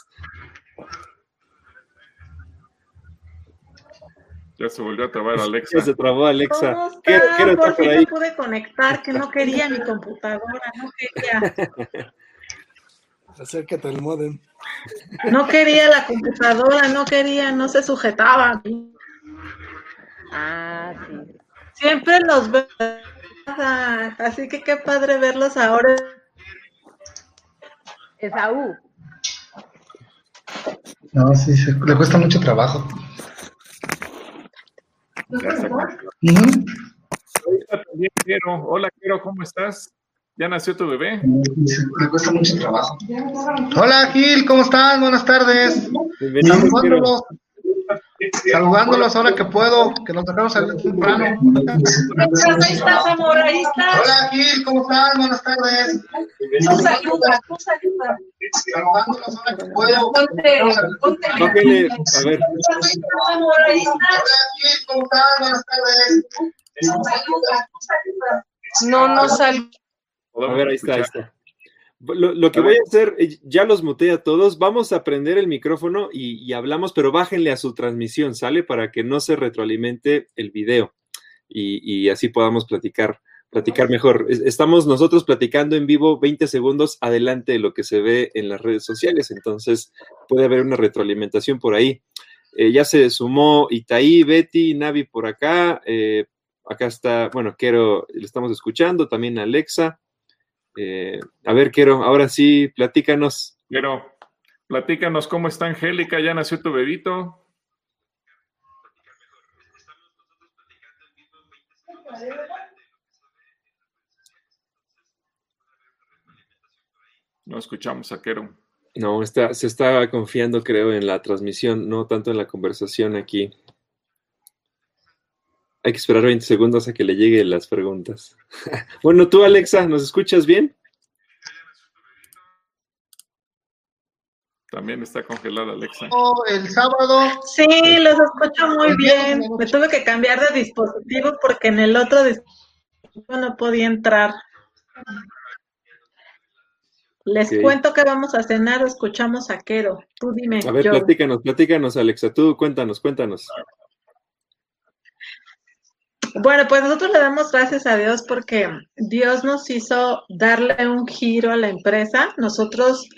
B: ya se volvió a trabar Alexa.
A: Ya se trabó Alexa.
M: ¿Cómo está? Por fin
A: ahí.
M: me pude conectar, que no quería mi computadora, no quería.
D: Acércate al modem.
M: No quería la computadora, no quería, no se sujetaba.
H: Ah, sí.
M: Siempre los veo, así que qué padre verlos ahora.
H: Esaú.
L: No, sí, se- le cuesta mucho trabajo.
B: También Quero. Hola, Quero, ¿cómo estás? ¿Ya nació tu bebé?
L: Le cuesta mucho trabajo. Hola Gil, ¿cómo están? Buenas tardes.
A: Bienvenido,
L: Saludándolos, ahora que puedo, que nos dejamos salir temprano.
M: Ahí estás, amor, ahí estás.
L: Hola Gil, ¿cómo están? Buenas tardes.
M: Tú saluda, tú saluda.
L: Saludándolos ahora que puedo.
M: Ponte, ponte.
A: Bájale, a ver.
M: Amor, ahí estás.
L: Hola Gil, ¿cómo están? Buenas tardes.
M: Tú saluda, tú saluda. No, no sal.
A: A ver, ahí está, ahí está. Lo, lo que voy a hacer, eh, ya los muteé a todos, vamos a prender el micrófono y, y hablamos, pero bájenle a su transmisión, ¿sale? Para que no se retroalimente el video y, y así podamos platicar, platicar mejor. Es- Estamos nosotros platicando en vivo 20 segundos adelante de lo que se ve en las redes sociales, entonces puede haber una retroalimentación por ahí. Eh, ya se sumó Itaí, Betty, Navi por acá. eh, acá está, bueno, quiero, le estamos escuchando, también Alexa. Eh, a ver, quiero, ahora sí, platícanos.
B: Quero, platícanos cómo está Angélica, ¿ya nació tu bebito? No escuchamos a Quero.
A: No, está, se está confiando, creo, en la transmisión, no tanto en la conversación aquí. Hay que esperar 20 segundos a que le lleguen las preguntas. bueno, tú, Alexa, ¿nos escuchas bien?
B: También está congelada Alexa.
L: El sábado.
M: Sí, los escucho muy bien. Me tuve que cambiar de dispositivo porque en el otro dispositivo no podía entrar. Les cuento que vamos a cenar o escuchamos a Quero. Tú dime.
A: A ver,
M: yo.
A: platícanos, platícanos, Alexa. Tú, cuéntanos, cuéntanos.
M: Bueno, pues nosotros le damos gracias a Dios porque Dios nos hizo darle un giro a la empresa. Nosotros,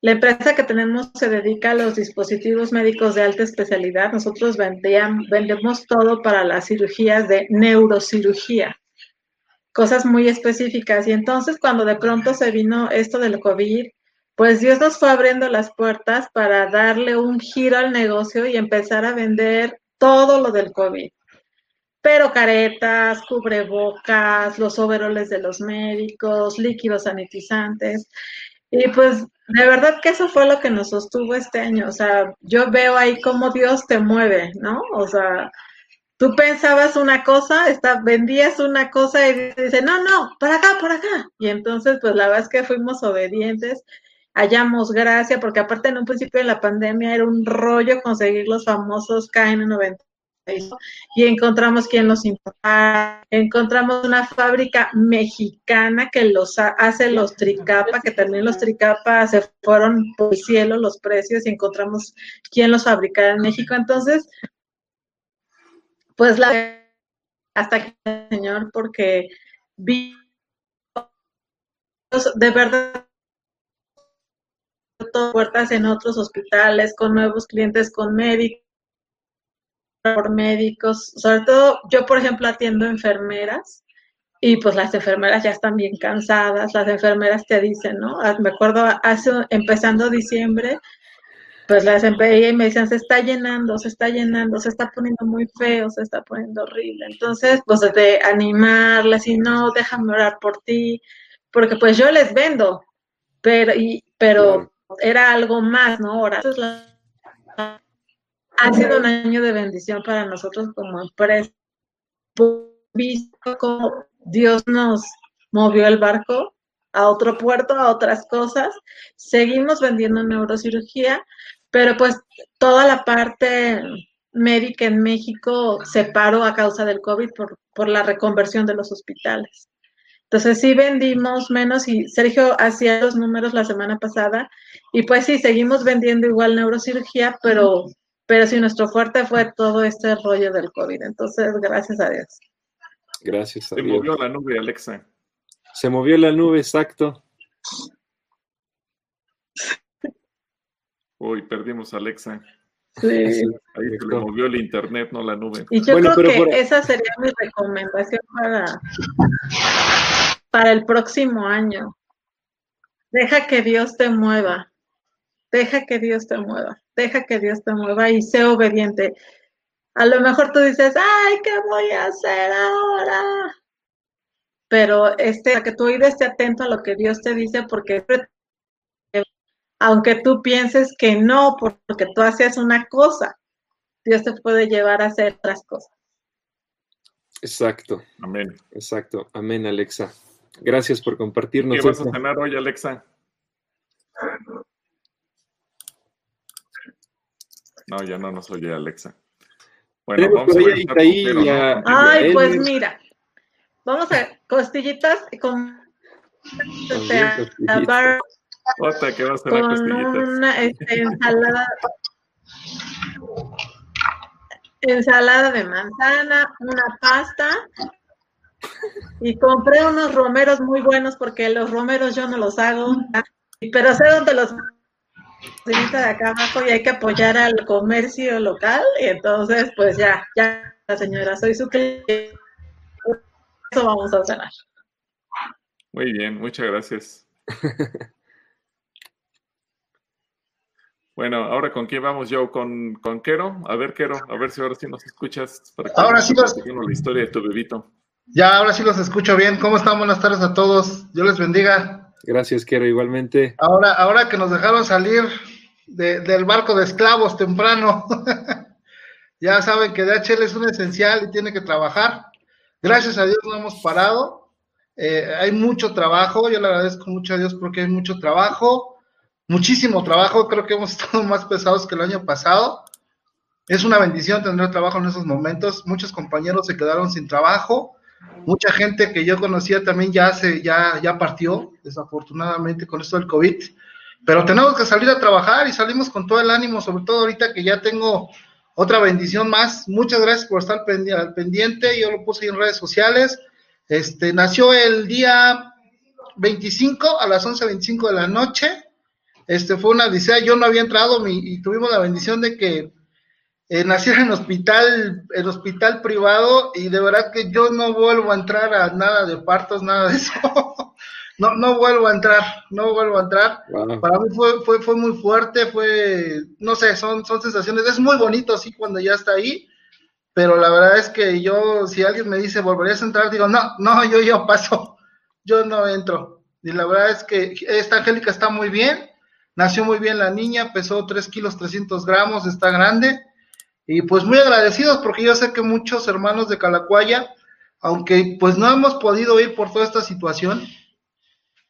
M: la empresa que tenemos se dedica a los dispositivos médicos de alta especialidad. Nosotros vendían- vendemos todo para las cirugías de neurocirugía, cosas muy específicas. Y entonces cuando de pronto se vino esto del COVID, pues Dios nos fue abriendo las puertas para darle un giro al negocio y empezar a vender todo lo del COVID pero caretas, cubrebocas, los overoles de los médicos, líquidos sanitizantes. Y pues de verdad que eso fue lo que nos sostuvo este año. O sea, yo veo ahí cómo Dios te mueve, ¿no? O sea, tú pensabas una cosa, está, vendías una cosa y dice, no, no, para acá, por acá. Y entonces, pues la verdad es que fuimos obedientes, hallamos gracia, porque aparte en un principio de la pandemia era un rollo conseguir los famosos KN90 y encontramos quien los importa, encontramos una fábrica mexicana que los hace los tricapa, que también los tricapa se fueron por el cielo los precios y encontramos quien los fabricara en México. Entonces, pues la hasta aquí, señor, porque vi de verdad puertas en otros hospitales, con nuevos clientes, con médicos, por médicos, sobre todo yo, por ejemplo, atiendo enfermeras y pues las enfermeras ya están bien cansadas, las enfermeras te dicen, ¿no? Ah, me acuerdo hace, empezando diciembre, pues las enfermeras y me decían, se está llenando, se está llenando, se está poniendo muy feo, se está poniendo horrible. Entonces, pues de animarles y no, déjame orar por ti, porque pues yo les vendo, pero, y, pero era algo más, ¿no? Ahora, ha sido un año de bendición para nosotros como empresa. Visto cómo Dios nos movió el barco a otro puerto, a otras cosas. Seguimos vendiendo neurocirugía, pero pues toda la parte médica en México se paró a causa del COVID por, por la reconversión de los hospitales. Entonces sí vendimos menos y Sergio hacía los números la semana pasada y pues sí, seguimos vendiendo igual neurocirugía, pero, pero sí, nuestro fuerte fue todo este rollo del COVID. Entonces, gracias a Dios.
A: Gracias a
B: Se movió la nube, Alexa.
A: Se movió la nube, exacto.
B: Uy, perdimos a Alexa.
M: Sí.
B: Ahí se le movió el internet, no la nube.
M: Y yo creo que esa sería mi recomendación para, para el próximo año. Deja que Dios te mueva. Deja que Dios te mueva. Deja que Dios te mueva y sé obediente. A lo mejor tú dices, ay, ¿qué voy a hacer ahora? Pero este, que tu oído esté atento a lo que Dios te dice, porque aunque tú pienses que no, porque tú haces una cosa, Dios te puede llevar a hacer otras cosas.
A: Exacto.
B: Amén.
A: Exacto. Amén, Alexa. Gracias por compartirnos.
B: ¿Qué vas a cenar hoy, Alexa? No, ya no nos oye Alexa. Bueno, vamos a
M: ahí, Ay, pues mira, vamos a costillitas con este,
B: Otra que va a ser
M: con una este, ensalada ensalada de manzana, una pasta y compré unos romeros muy buenos porque los romeros yo no los hago, pero sé dónde los de acá abajo y hay que apoyar al comercio local y entonces pues ya, ya señora, soy su cliente. Eso vamos a cenar.
B: Muy bien, muchas gracias. Bueno, ahora con quién vamos, yo con, con Quero. A ver, Quero, a ver si ahora sí nos escuchas.
L: Para ahora sí los...
B: la historia de tu bebito.
L: Ya, ahora sí los escucho bien. ¿Cómo están? Buenas tardes a todos. Dios les bendiga.
A: Gracias, Quero, igualmente.
L: Ahora, ahora que nos dejaron salir del barco de esclavos temprano, ya saben que DHL es un esencial y tiene que trabajar. Gracias a Dios no hemos parado. Eh, hay mucho trabajo. Yo le agradezco mucho a Dios porque hay mucho trabajo muchísimo trabajo, creo que hemos estado más pesados que el año pasado. Es una bendición tener trabajo en esos momentos. Muchos compañeros se quedaron sin trabajo. Mucha gente que yo conocía también ya se ya ya partió, desafortunadamente con esto del COVID. Pero tenemos que salir a trabajar y salimos con todo el ánimo, sobre todo ahorita que ya tengo otra bendición más. Muchas gracias por estar al pendiente. Yo lo puse en redes sociales. Este nació el día 25 a las 11:25 de la noche este fue una odisea, yo no había entrado y tuvimos la bendición de que eh, naciera en hospital, en hospital privado y de verdad que yo no vuelvo a entrar a nada de partos, nada de eso. no, no vuelvo a entrar, no vuelvo a entrar. Para mí fue, fue, fue muy fuerte, fue, no sé, son, son sensaciones, es muy bonito así cuando ya está ahí, pero la verdad es que yo, si alguien me dice, ¿volverías a entrar? Digo, no, no, yo, yo paso, yo no entro. Y la verdad es que esta Angélica está muy bien, Nació muy bien la niña, pesó 3 kilos 300 gramos, está grande. Y pues muy agradecidos porque yo sé que muchos hermanos de Calacuaya, aunque pues no hemos podido ir por toda esta situación,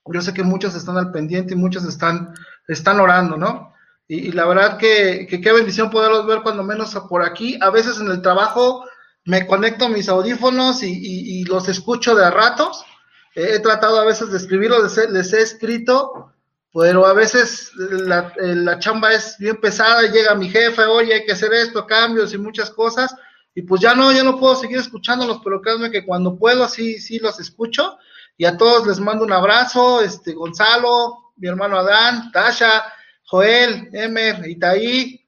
L: yo sé que muchos están al pendiente y muchos están, están orando, ¿no? y, la verdad que, qué bendición poderlos ver cuando menos por aquí. A veces en el trabajo me conecto mis audífonos y, los escucho de a ratos. he tratado a veces de escribirlos, les he, escrito, pero a veces la, la, chamba es bien pesada llega mi jefe, oye, hay que hacer esto, cambios y muchas cosas. Y pues ya no, ya no puedo seguir escuchándolos, pero créanme que cuando puedo, sí, sí los escucho. Y a todos les mando un abrazo, este, Gonzalo, mi hermano Adán, Tasha, Joel, Emer, Itaí,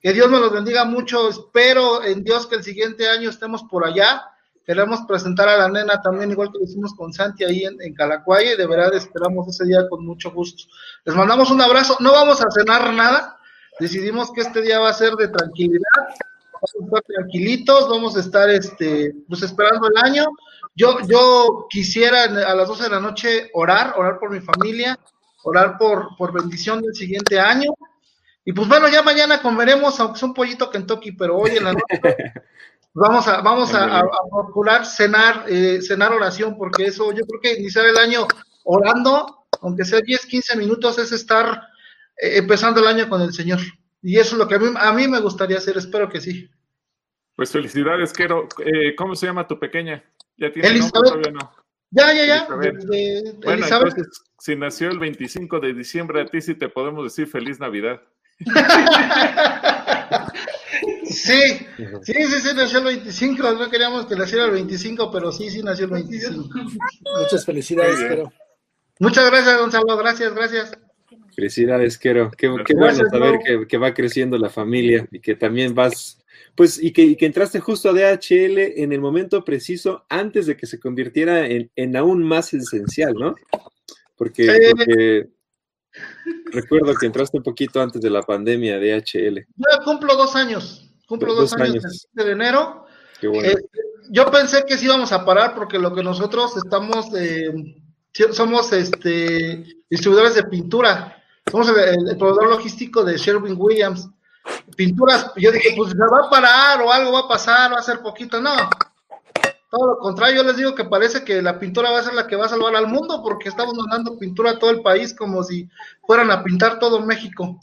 L: que Dios me los bendiga mucho. Espero en Dios que el siguiente año estemos por allá. Queremos presentar a la nena también, igual que lo hicimos con Santi ahí en, en Calacuaya, de verdad esperamos ese día con mucho gusto. Les mandamos un abrazo. No vamos a cenar nada. Decidimos que este día va a ser de tranquilidad. Vamos a estar tranquilitos, vamos a estar este, pues esperando el año. Yo, yo quisiera a las 12 de la noche orar, orar por mi familia, orar por, por bendición del siguiente año. Y pues bueno, ya mañana comeremos, aunque es un pollito Kentucky, pero hoy en la noche vamos a, vamos a, procurar cenar, eh, cenar oración, porque eso yo creo que iniciar el año orando, aunque sea 10, 15 minutos, es estar eh, empezando el año con el Señor. Y eso es lo que a mí, a mí me gustaría hacer, espero que sí.
B: Pues felicidades, Quero. Eh, ¿Cómo se llama tu pequeña? ¿Ya tiene Elizabeth. no?
L: Ya, ya, ya.
B: bueno, entonces, si nació el 25 de diciembre, a ti sí te podemos decir feliz Navidad.
L: sí, sí, sí, sí, nació el 25. No queríamos que naciera el 25, pero sí, sí, nació el 25.
D: Muchas felicidades, Quero.
L: Muchas gracias, Gonzalo. Gracias, gracias.
A: Felicidades, Quero. Qué, bueno saber que, que, va creciendo la familia y que también vas pues, y que, entraste justo a DHL en el momento preciso antes de que se convirtiera en, aún más esencial, ¿no? Porque, recuerdo que entraste un poquito antes de la pandemia de DHL.
L: Yo cumplo dos años, cumplo dos, años, de enero. Eh, yo pensé que sí íbamos a parar porque lo que nosotros estamos, eh, somos este, distribuidores de pintura, somos el proveedor logístico de Sherwin Williams pinturas, yo dije, pues se va a parar o algo va a pasar, va a ser poquito, no. Todo lo contrario, yo les digo que parece que la pintura va a ser la que va a salvar al mundo porque estamos mandando pintura a todo el país como si fueran a pintar todo México.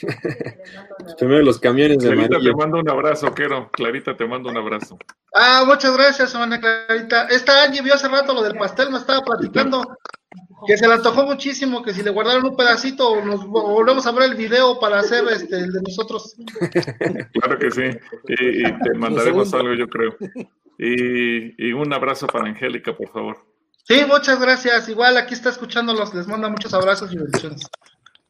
A: Primero los camiones de
B: Clarita te mando un abrazo, Quero. Clarita te mando un abrazo.
L: Ah, muchas gracias, hermana Clarita. Esta Angie vio hace rato lo del pastel, me estaba platicando que se le antojó muchísimo, que si le guardaron un pedacito, nos volvemos a ver el video para hacer este, el de nosotros.
B: Claro que sí, y, te mandaremos algo, yo creo. Y, un abrazo para Angélica, por favor.
L: Sí, muchas gracias. Igual aquí está escuchándolos, les manda muchos abrazos y bendiciones.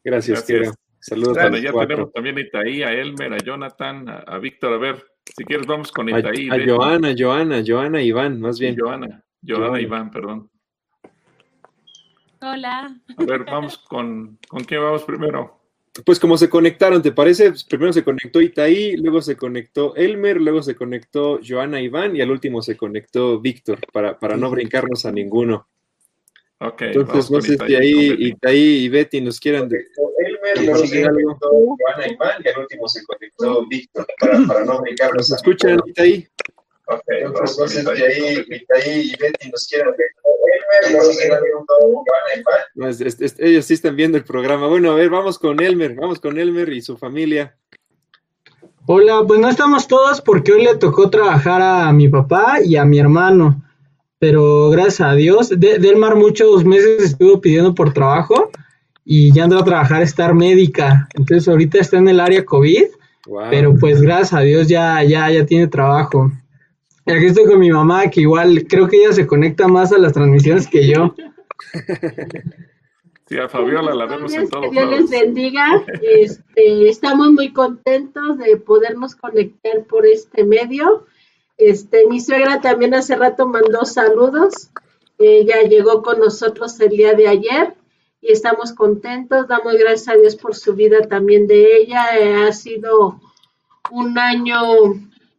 A: Gracias, gracias. Saludos
B: a ya tenemos también a Itaí, a Elmer, a Jonathan, a, Víctor. A ver, si quieres, vamos con Itaí.
A: A, a Joana, Joana, Joana Iván, más bien.
B: Joana, Joana Iván, perdón.
N: Hola.
B: A ver, vamos con, ¿con quién vamos primero?
A: Pues como se conectaron, ¿te parece? Pues primero se conectó Itaí, luego se conectó Elmer, luego se conectó Joana Iván y al último se conectó Víctor, para, para no brincarnos a ninguno.
B: Ok.
A: Entonces, no sé si ahí Itaí y Betty nos quieran de... Elmer, luego se conectó Joana Iván y al último se conectó Víctor, para, para no brincarnos. ¿Nos escuchan Itaí? Ok, entonces no sé si ahí Itaí y Betty nos quieran de ellos sí están viendo el programa. Bueno, a ver, vamos con Elmer, vamos con Elmer y su familia.
O: Hola, pues no estamos todos porque hoy le tocó trabajar a mi papá y a mi hermano. Pero gracias a Dios, Delmar muchos meses estuvo pidiendo por trabajo y ya entró a trabajar estar médica. Entonces ahorita está en el área COVID, pero pues gracias a Dios ya, ya, ya tiene trabajo. Y aquí estoy con mi mamá, que igual creo que ella se conecta más a las transmisiones que yo.
B: Sí, a Fabiola la vemos en todos
J: Que Dios les bendiga. Este, estamos muy contentos de podernos conectar por este medio. Este, mi suegra también hace rato mandó saludos. Ella llegó con nosotros el día de ayer y estamos contentos. Damos gracias a Dios por su vida también de ella. Eh, ha sido un año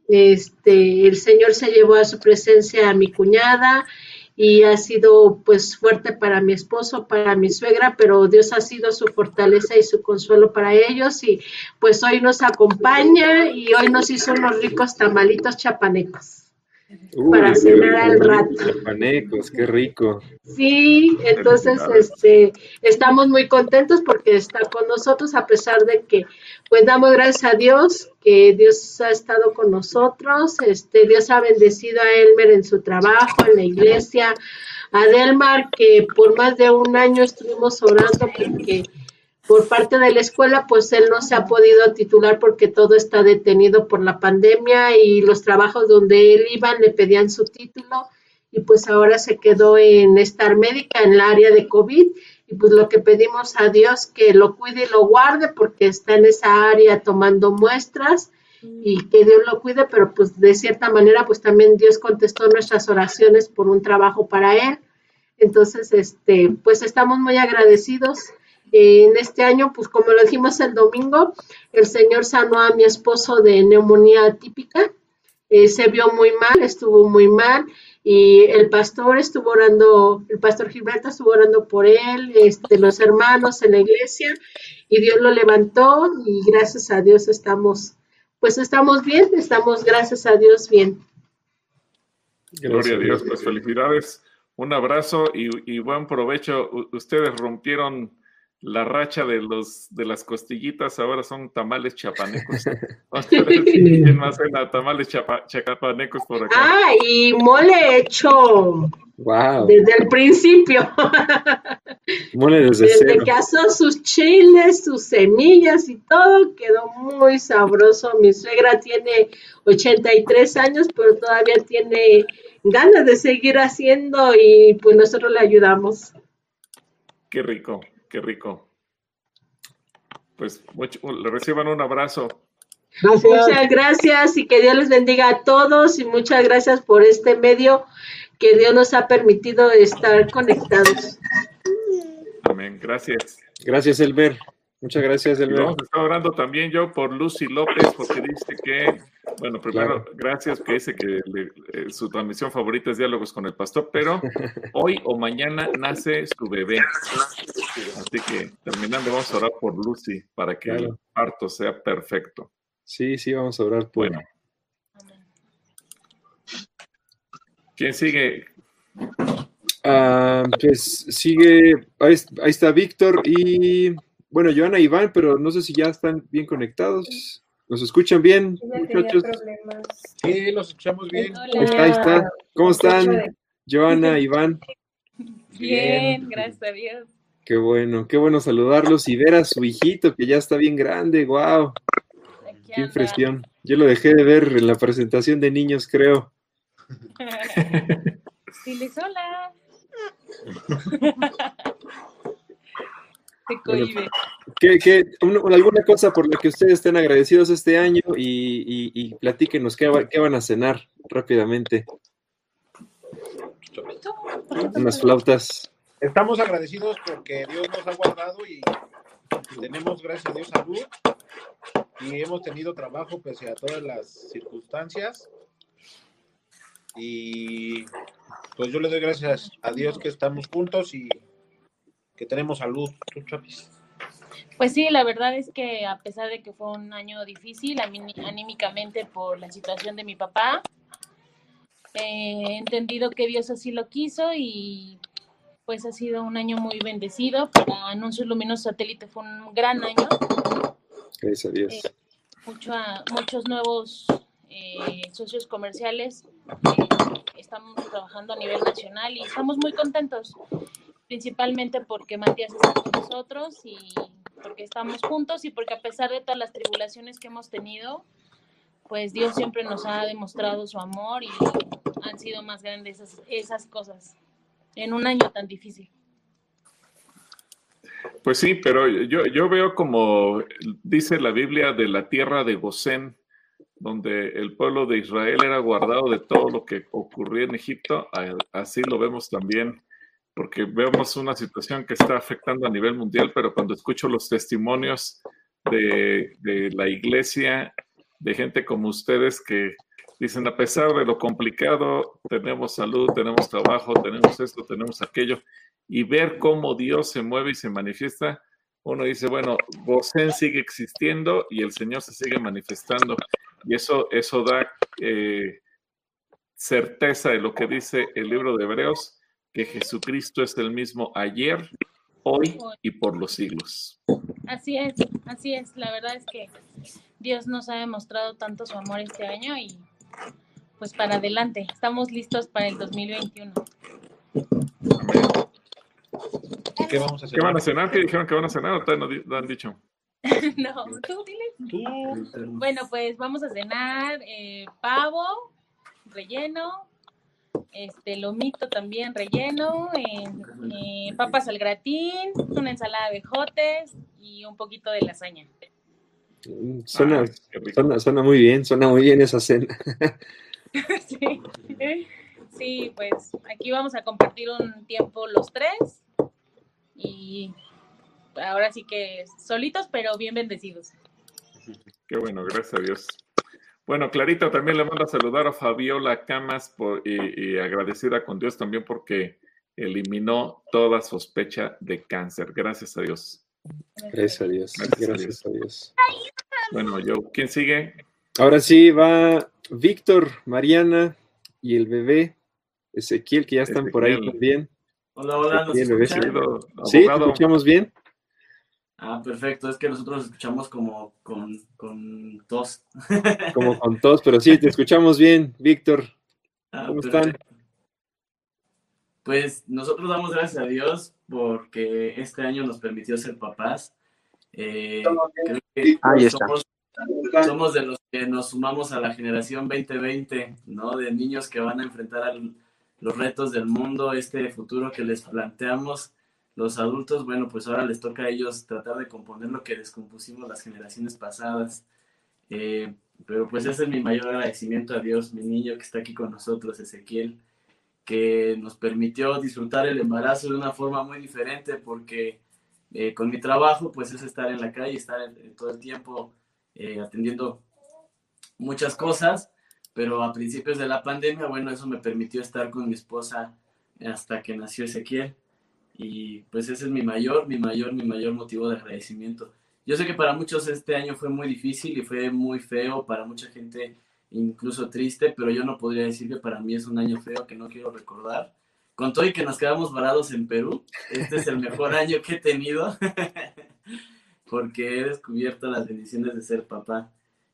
J: este, el Señor se llevó a su presencia a mi cuñada y ha sido pues fuerte para mi esposo, para mi suegra, pero Dios ha sido su fortaleza y su consuelo para ellos y pues hoy nos acompaña y hoy nos hizo unos ricos tamalitos chapanecos. Para cenar al rato.
A: Panecos, qué rico.
J: Sí, entonces este, estamos muy contentos porque está con nosotros a pesar de que pues damos gracias a Dios que Dios ha estado con nosotros, este Dios ha bendecido a Elmer en su trabajo, en la iglesia, a Delmar que por más de un año estuvimos orando porque por parte de la escuela, pues él no se ha podido titular porque todo está detenido por la pandemia y los trabajos donde él iba le pedían su título y pues ahora se quedó en estar médica en el área de COVID y pues lo que pedimos a Dios que lo cuide y lo guarde porque está en esa área tomando muestras y que Dios lo cuide, pero pues de cierta manera pues también Dios contestó nuestras oraciones por un trabajo para él. Entonces, este, pues estamos muy agradecidos en este año, pues como lo dijimos el domingo, el Señor sanó a mi esposo de neumonía típica. Eh, se vio muy mal, estuvo muy mal y el pastor estuvo orando, el pastor Gilberto estuvo orando por él, este, los hermanos en la iglesia y Dios lo levantó y gracias a Dios estamos, pues estamos bien, estamos gracias a Dios bien.
B: Gloria a Dios, pues felicidades, un abrazo y, y buen provecho. ustedes rompieron la racha de los de las costillitas ahora son tamales chapanecos. ¿Quién más tamales chapanecos por acá?
J: Ah, y mole hecho.
A: Wow.
J: Desde el principio.
A: Mole desde,
J: desde que asó sus chiles, sus semillas y todo, quedó muy sabroso. Mi suegra tiene 83 años, pero todavía tiene ganas de seguir haciendo y pues nosotros le ayudamos.
B: Qué rico. Qué rico. Pues le reciban un abrazo.
J: Muchas gracias y que Dios les bendiga a todos y muchas gracias por este medio que Dios nos ha permitido estar conectados.
B: Amén, gracias.
A: Gracias, Elber. Muchas gracias, Elber.
B: Vamos a estar orando también yo por Lucy López, porque dice que bueno, primero, gracias, que dice que eh, su transmisión favorita es Diálogos con el Pastor, pero hoy o mañana nace su bebé. Así que terminando, vamos a orar por Lucy para que el parto sea perfecto.
A: Sí, sí, vamos a orar por.
B: Bueno. ¿Quién sigue?
A: Ah, pues sigue, ahí, está Víctor y, bueno, Joana y Iván, pero no sé si ya están bien conectados. ¿Nos escuchan bien, muchachos?
N: Sí, los escuchamos bien.
A: Ahí está, ¿Cómo están, Joana, Iván?
P: Bien, gracias a Dios.
A: Qué bueno, qué bueno saludarlos y ver a su hijito que ya está bien grande, wow. Qué impresión. Yo lo dejé de ver en la presentación de niños, creo.
P: Sola.
A: ¿qué, alguna cosa por la que ustedes estén agradecidos este año y, y, platíquenos qué, van a cenar rápidamente. Unas flautas.
N: Estamos agradecidos porque Dios nos ha guardado y tenemos, gracias a Dios, salud y hemos tenido trabajo pese a todas las circunstancias. Y pues yo le doy gracias a Dios que estamos juntos y que tenemos salud.
P: Pues sí, la verdad es que a pesar de que fue un año difícil anímicamente por la situación de mi papá, he entendido que Dios así lo quiso y pues ha sido un año muy bendecido. Para Anuncios Luminosos Satélite fue un gran año.
A: Gracias a Dios.
P: Eh, muchos nuevos eh, socios comerciales. estamos trabajando a nivel nacional y estamos muy contentos principalmente porque Matías está con nosotros y porque estamos juntos y porque a pesar de todas las tribulaciones que hemos tenido, pues Dios siempre nos ha demostrado su amor y han sido más grandes esas, cosas en un año tan difícil.
B: Pues sí, pero yo, yo veo como dice la Biblia de la tierra de Gosén, donde el pueblo de Israel era guardado de todo lo que ocurría en Egipto, así lo vemos también porque vemos una situación que está afectando a nivel mundial, pero cuando escucho los testimonios de, la iglesia, de gente como ustedes que dicen, a pesar de lo complicado, tenemos salud, tenemos trabajo, tenemos esto, tenemos aquello, y ver cómo Dios se mueve y se manifiesta, uno dice, bueno, Gosén sigue existiendo y el Señor se sigue manifestando. Y eso, eso da eh, certeza de lo que dice el libro de Hebreos, que Jesucristo es el mismo ayer, hoy y por los siglos.
P: Así es, así es. La verdad es que Dios nos ha demostrado tanto su amor este año y pues para adelante. Estamos listos para el 2021.
B: ¿Qué vamos a cenar? ¿Qué van a cenar? ¿Qué dijeron que van a cenar o todavía no han dicho?
P: no, tú dile. Bueno, pues vamos a cenar eh, pavo relleno, este lomito también relleno, eh, eh, papas al gratín, una ensalada de jotes y un poquito de lasaña.
A: Mm, suena, ah, suena, suena, muy bien, suena muy bien esa cena.
P: sí. sí, pues aquí vamos a compartir un tiempo los tres y ahora sí que solitos, pero bien bendecidos.
B: Qué bueno, gracias a Dios. Bueno, Clarita también le manda a saludar a Fabiola Camas por, y, agradecida con Dios también porque eliminó toda sospecha de cáncer. Gracias a Dios.
A: Gracias a Dios. Gracias, a Dios.
B: Bueno, yo, ¿quién sigue?
A: Ahora sí va Víctor, Mariana y el bebé Ezequiel, que ya están por ahí también.
Q: Hola, hola, ¿nos escuchan?
A: Sí, ¿te escuchamos bien?
Q: Ah, perfecto. Es que nosotros escuchamos como con, con tos.
A: Como con tos, pero sí, te escuchamos bien, Víctor. Ah, ¿Cómo están?
Q: Pues nosotros damos gracias a Dios porque este año nos permitió ser papás. Eh, creo que Ahí está. Somos, somos, de los que nos sumamos a la generación 2020, ¿no? De niños que van a enfrentar los retos del mundo, este futuro que les planteamos los adultos, bueno, pues ahora les toca a ellos tratar de componer lo que descompusimos las generaciones pasadas. Eh, pero pues ese es mi mayor agradecimiento a Dios, mi niño que está aquí con nosotros, Ezequiel, que nos permitió disfrutar el embarazo de una forma muy diferente porque eh, con mi trabajo pues es estar en la calle, estar todo el tiempo eh, atendiendo muchas cosas, pero a principios de la pandemia, bueno, eso me permitió estar con mi esposa hasta que nació Ezequiel. Y pues ese es mi mayor, mi mayor, mi mayor motivo de agradecimiento. Yo sé que para muchos este año fue muy difícil y fue muy feo, para mucha gente incluso triste, pero yo no podría decir que para mí es un año feo que no quiero recordar. Con todo y que nos quedamos varados en Perú, este es el mejor año que he tenido, porque he descubierto las bendiciones de ser papá.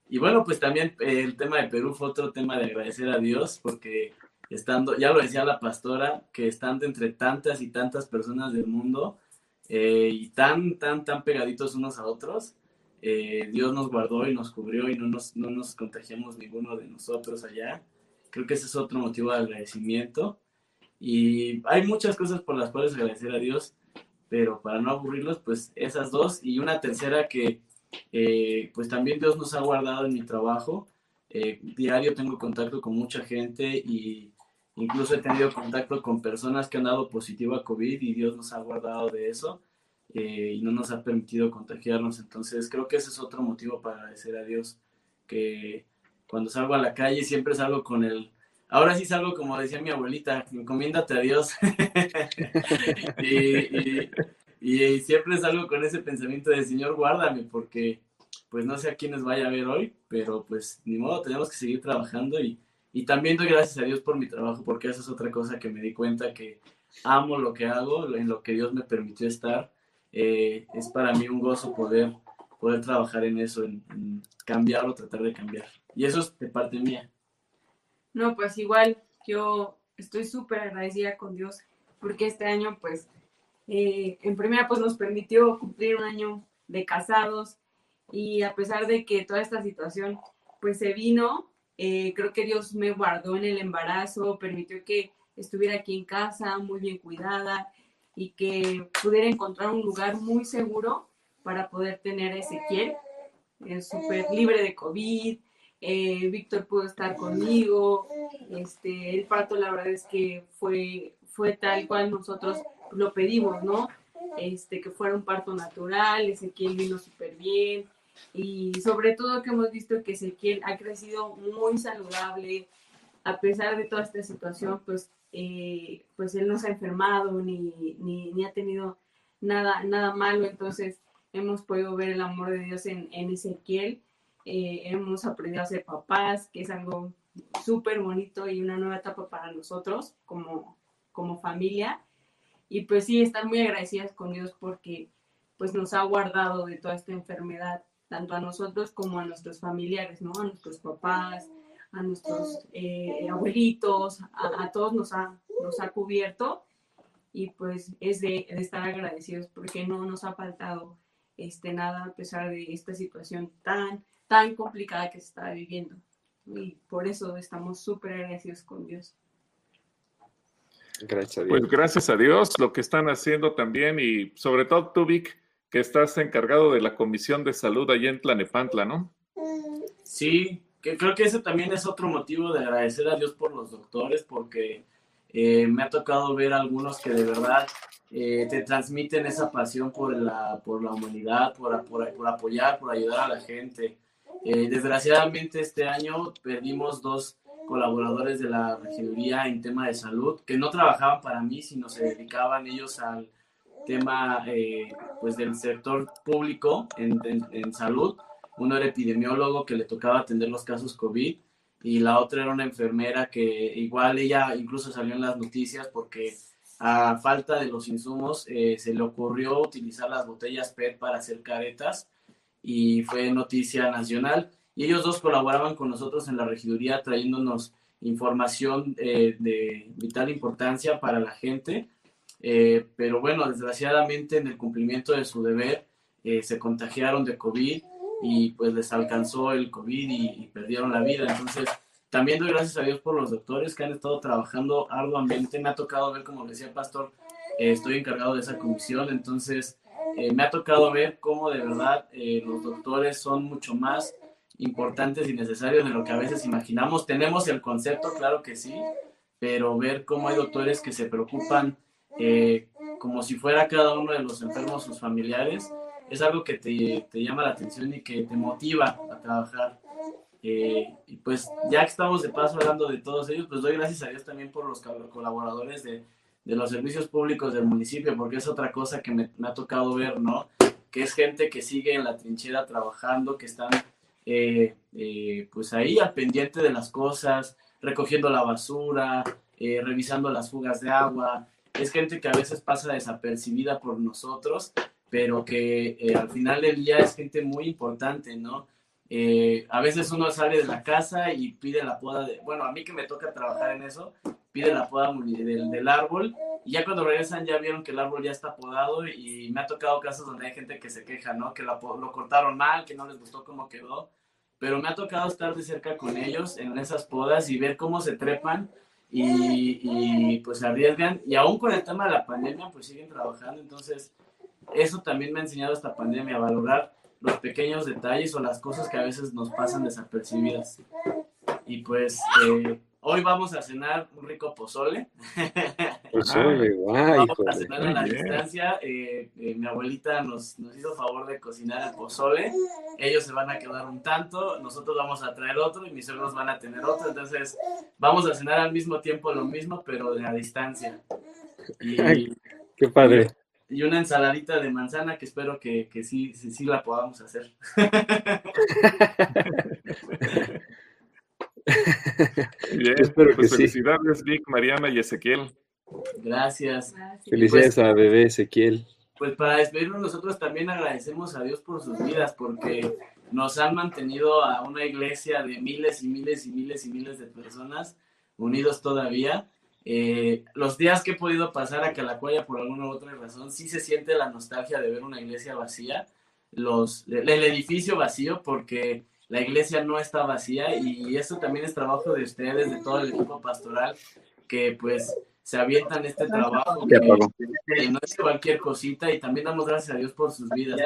Q: Y bueno, pues también el tema de Perú fue otro tema de agradecer a Dios, porque estando, ya lo decía la pastora, que estando entre tantas y tantas personas del mundo eh, y tan, tan, tan pegaditos unos a otros, eh, Dios nos guardó y nos cubrió y no nos, no nos contagiamos ninguno de nosotros allá. Creo que ese es otro motivo de agradecimiento. Y hay muchas cosas por las cuales agradecer a Dios, pero para no aburrirlos, pues esas dos y una tercera que eh, pues también Dios nos ha guardado en mi trabajo. diario tengo contacto con mucha gente y Incluso he tenido contacto con personas que han dado positivo a COVID y Dios nos ha guardado de eso eh, y no nos ha permitido contagiarnos. Entonces creo que ese es otro motivo para agradecer a Dios, que cuando salgo a la calle siempre salgo con el... Ahora sí salgo como decía mi abuelita, encomiéndate a Dios. y, y siempre salgo con ese pensamiento de Señor, guárdame, porque pues no sé a quiénes vaya a ver hoy, pero pues ni modo, tenemos que seguir trabajando y y también doy gracias a Dios por mi trabajo, porque esa es otra cosa que me di cuenta que amo lo que hago, en lo que Dios me permitió estar. Eh, es para mí un gozo poder, poder trabajar en eso, en, cambiar o tratar de cambiar. Y eso es de parte mía.
R: No, pues igual yo estoy súper agradecida con Dios porque este año pues eh, en primera pues nos permitió cumplir un año de casados y a pesar de que toda esta situación pues se vino, eh, creo que Dios me guardó en el embarazo, permitió que estuviera aquí en casa, muy bien cuidada y que pudiera encontrar un lugar muy seguro para poder tener a Ezequiel, eh, súper libre de COVID. Eh, Víctor pudo estar conmigo. Este, el parto, la verdad es que fue, fue tal cual nosotros lo pedimos, ¿no? Este, que fuera un parto natural. Ezequiel vino súper bien y sobre todo que hemos visto que Ezequiel ha crecido muy saludable, a pesar de toda esta situación, pues, eh, pues él no se ha enfermado ni, ni, ha tenido nada, nada malo, entonces hemos podido ver el amor de Dios en, en Ezequiel, eh, hemos aprendido a ser papás, que es algo súper bonito y una nueva etapa para nosotros como, como familia. Y pues sí, estar muy agradecidas con Dios porque pues nos ha guardado de toda esta enfermedad, tanto a nosotros como a nuestros familiares, ¿no? A nuestros papás, a nuestros eh, abuelitos, a, todos nos ha, nos ha cubierto y pues es de, de, estar agradecidos porque no nos ha faltado este, nada a pesar de esta situación tan, tan complicada que se está viviendo. Y por eso estamos súper agradecidos con Dios.
B: Gracias a Dios. Pues gracias a Dios lo que están haciendo también y sobre todo tú, Vic, que estás encargado de la Comisión de Salud allá en Tlanepantla, ¿no?
Q: Sí, que creo que ese también es otro motivo de agradecer a Dios por los doctores, porque eh, me ha tocado ver algunos que de verdad eh, te transmiten esa pasión por la, por la humanidad, por, apoyar, por ayudar a la gente. Eh, desgraciadamente este año perdimos dos colaboradores de la regiduría en tema de salud que no trabajaban para mí, sino se dedicaban ellos al tema pues del sector público en, en, en salud. Uno era epidemiólogo que le tocaba atender los casos COVID y la otra era una enfermera que igual ella incluso salió en las noticias porque a falta de los insumos eh, se le ocurrió utilizar las botellas PET para hacer caretas y fue noticia nacional y ellos dos colaboraban con nosotros en la regiduría trayéndonos información eh, de vital importancia para la gente eh, pero bueno desgraciadamente en el cumplimiento de su deber se contagiaron de COVID y pues les alcanzó el COVID y, perdieron la vida. Entonces, también doy gracias a Dios por los doctores que han estado trabajando arduamente. Me ha tocado ver, como decía Pastor, eh, estoy encargado de esa comisión, entonces eh, me ha tocado ver cómo de verdad eh, los doctores son mucho más importantes y necesarios de lo que a veces imaginamos. Tenemos el concepto, claro que sí, pero ver cómo hay doctores que se preocupan como si fuera cada uno de los enfermos sus familiares es algo que te, te, llama la atención y que te motiva a trabajar. Eh, y pues ya que estamos de paso hablando de todos ellos, pues doy gracias a Dios también por los colaboradores de, de los servicios públicos del municipio, porque es otra cosa que me, me, ha tocado ver, ¿no? Que es gente que sigue en la trinchera trabajando, que están eh, eh, pues ahí al pendiente de las cosas, recogiendo la basura, revisando las fugas de agua. Es gente que a veces pasa desapercibida por nosotros pero que eh, al final del día es gente muy importante, ¿no? Eh, a veces uno sale de la casa y pide la poda de, bueno, a mí que me toca trabajar en eso, pide la poda del, árbol y ya cuando regresan ya vieron que el árbol ya está podado y me ha tocado casos donde hay gente que se queja, ¿no? Que lo cortaron mal, que no les gustó cómo quedó, pero me ha tocado estar de cerca con ellos en esas podas y ver cómo se trepan y, pues arriesgan y aún con el tema de la pandemia pues siguen trabajando, entonces eso también me ha enseñado esta pandemia a valorar los pequeños detalles o las cosas que a veces nos pasan desapercibidas. Y pues eh, hoy vamos a cenar un rico pozole. Pozole, guay. Vamos a cenar a la distancia. Eh, eh, mi abuelita nos, nos hizo favor de cocinar el pozole. Ellos se van a quedar un tanto, nosotros vamos a traer otro y mis hermanos van a tener otro. Entonces vamos a cenar al mismo tiempo lo mismo, pero de a distancia. Y,
A: Qué padre
Q: y una ensaladita de manzana que espero que, que sí, sí, sí, la podamos hacer.
B: Bien, espero pues que felicidades, Vic, Mariana y Ezequiel.
Q: Gracias.
A: Felicidades a bebé Ezequiel.
Q: Pues para despedirnos nosotros también agradecemos a Dios por sus vidas, porque nos han mantenido a una iglesia de miles y miles y miles y miles de personas unidos todavía eh, los días que he podido pasar a Calacuaya por alguna u otra razón, sí se siente la nostalgia de ver una iglesia vacía, los, el edificio vacío, porque la iglesia no está vacía y eso también es trabajo de ustedes, de todo el equipo pastoral, que pues se avientan este trabajo, que, no es cualquier cosita y también damos gracias a Dios por sus vidas,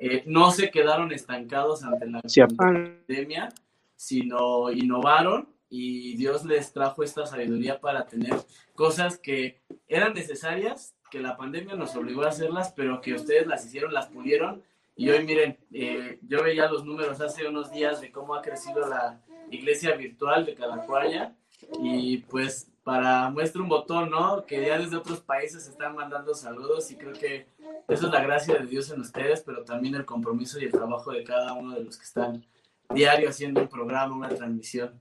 Q: eh, no se quedaron estancados ante la pandemia, sino innovaron y Dios les trajo esta sabiduría para tener cosas que eran necesarias, que la pandemia nos obligó a hacerlas, pero que ustedes las hicieron, las pudieron. Y hoy miren, eh, yo veía los números hace unos días de cómo ha crecido la iglesia virtual de Calacuaya y pues para muestra un botón, ¿no? Que ya desde otros países están mandando saludos y creo que eso es la gracia de Dios en ustedes, pero también el compromiso y el trabajo de cada uno de los que están diario haciendo un programa, una transmisión.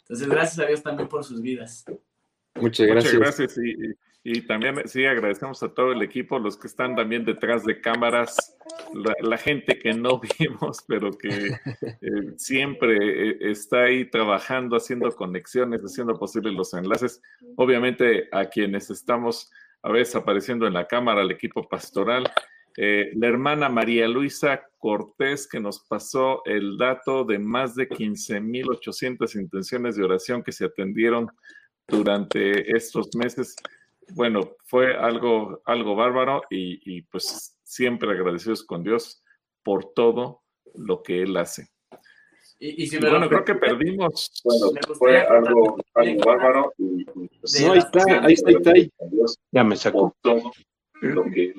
Q: Entonces, gracias a Dios también por sus vidas.
A: Muchas gracias.
B: Muchas gracias. Y, y también sí agradecemos a todo el equipo, los que están también detrás de cámaras, la, la gente que no vimos, pero que eh, siempre eh, está ahí trabajando, haciendo conexiones, haciendo posibles los enlaces. Obviamente a quienes estamos a veces apareciendo en la cámara, al equipo pastoral. Eh, la hermana María Luisa Cortés, que nos pasó el dato de más de 15.800 intenciones de oración que se atendieron durante estos meses bueno, fue algo, algo bárbaro y, y, pues siempre agradecidos con Dios por todo lo que Él hace.
Q: Y, y si me
B: bueno,
Q: lo
B: creo que perdimos.
A: fue algo, bárbaro. Y,
Q: de
A: no, ahí está, ahí está Itai.
S: Ya me sacó.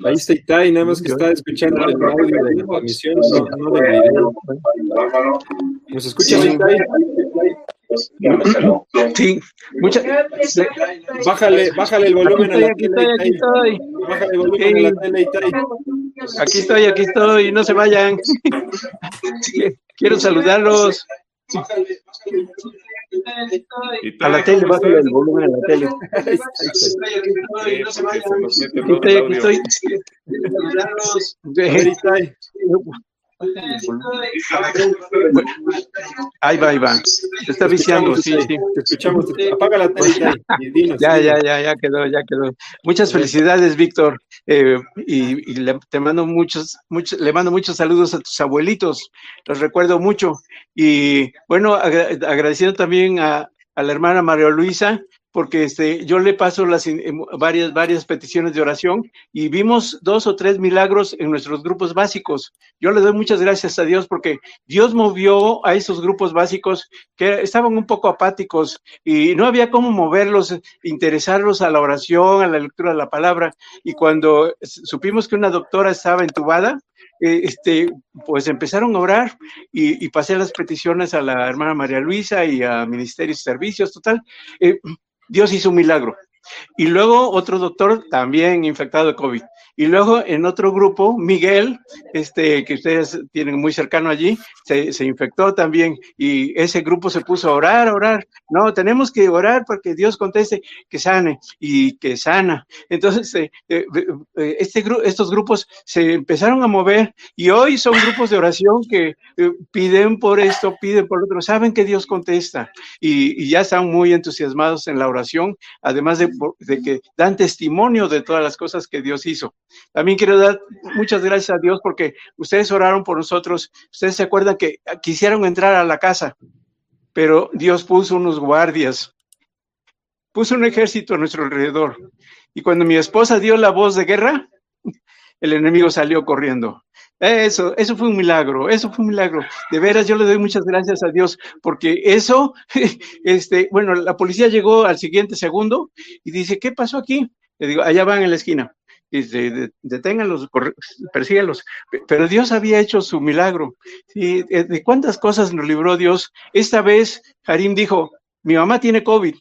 A: Ahí está Itai, nada más que está escuchando el audio de la transmisión, no, no del video. ¿Nos escucha
S: Sí.
A: Itai?
S: Sí, muchas.
A: Bájale, bájale el volumen a la
S: Aquí
A: tele,
S: estoy, aquí
A: Itai.
S: estoy.
A: Bájale el volumen a la tele, Itai.
S: Aquí estoy, aquí estoy, no se vayan. Quiero saludarlos. A la tele, bájale el volumen a la tele. Estoy, aquí estoy.
A: Ver, Itai.
S: Ahí va, ahí va. Se está viciando, sí, sí.
A: Te escuchamos. Apaga la tele,
S: Ya, ya, ya, ya quedó, ya quedó. Muchas felicidades, Víctor. Eh, y y le, te mando muchos, muchos, le mando muchos saludos a tus abuelitos. Los recuerdo mucho. Y bueno, agra- agradeciendo también a, a la hermana María Luisa, porque este, yo le paso las em, varias, varias peticiones de oración y vimos dos o tres milagros en nuestros grupos básicos. Yo le doy muchas gracias a Dios porque Dios movió a esos grupos básicos que estaban un poco apáticos y no había cómo moverlos, interesarlos a la oración, a la lectura de la palabra. Y cuando supimos que una doctora estaba entubada, eh, este, pues empezaron a orar y, y pasé las peticiones a la hermana María Luisa y a Ministerios y Servicios, total. eh, Dios hizo un milagro. Y luego otro doctor también infectado de COVID. Y luego en otro grupo, Miguel, este, que ustedes tienen muy cercano allí, se, infectó también. Y ese grupo se puso a orar, a orar. No, tenemos que orar porque Dios conteste que sane y que sana. Entonces, eh, eh, eh, este gru- estos grupos se empezaron a mover y hoy son grupos de oración que eh, piden por esto, piden por otro, saben que Dios contesta y, y ya están muy entusiasmados en la oración, además de, de que dan testimonio de todas las cosas que Dios hizo. También quiero dar muchas gracias a Dios porque ustedes oraron por nosotros, ustedes se acuerdan que quisieron entrar a la casa, pero Dios puso unos guardias, puso un ejército a nuestro alrededor. Y cuando mi esposa dio la voz de guerra, el enemigo salió corriendo. Eso, eso fue un milagro, eso fue un milagro. De veras, yo le doy muchas gracias a Dios, porque eso, este, bueno, la policía llegó al siguiente segundo y dice, ¿qué pasó aquí? Le digo, allá van en la esquina. Dice, "De- deténganlos, persíganlos. Pe- Pero Dios había hecho su milagro. ¿sí? Eh, ¿De cuántas cosas nos libró Dios? Esta vez, Harim dijo, mi mamá tiene COVID.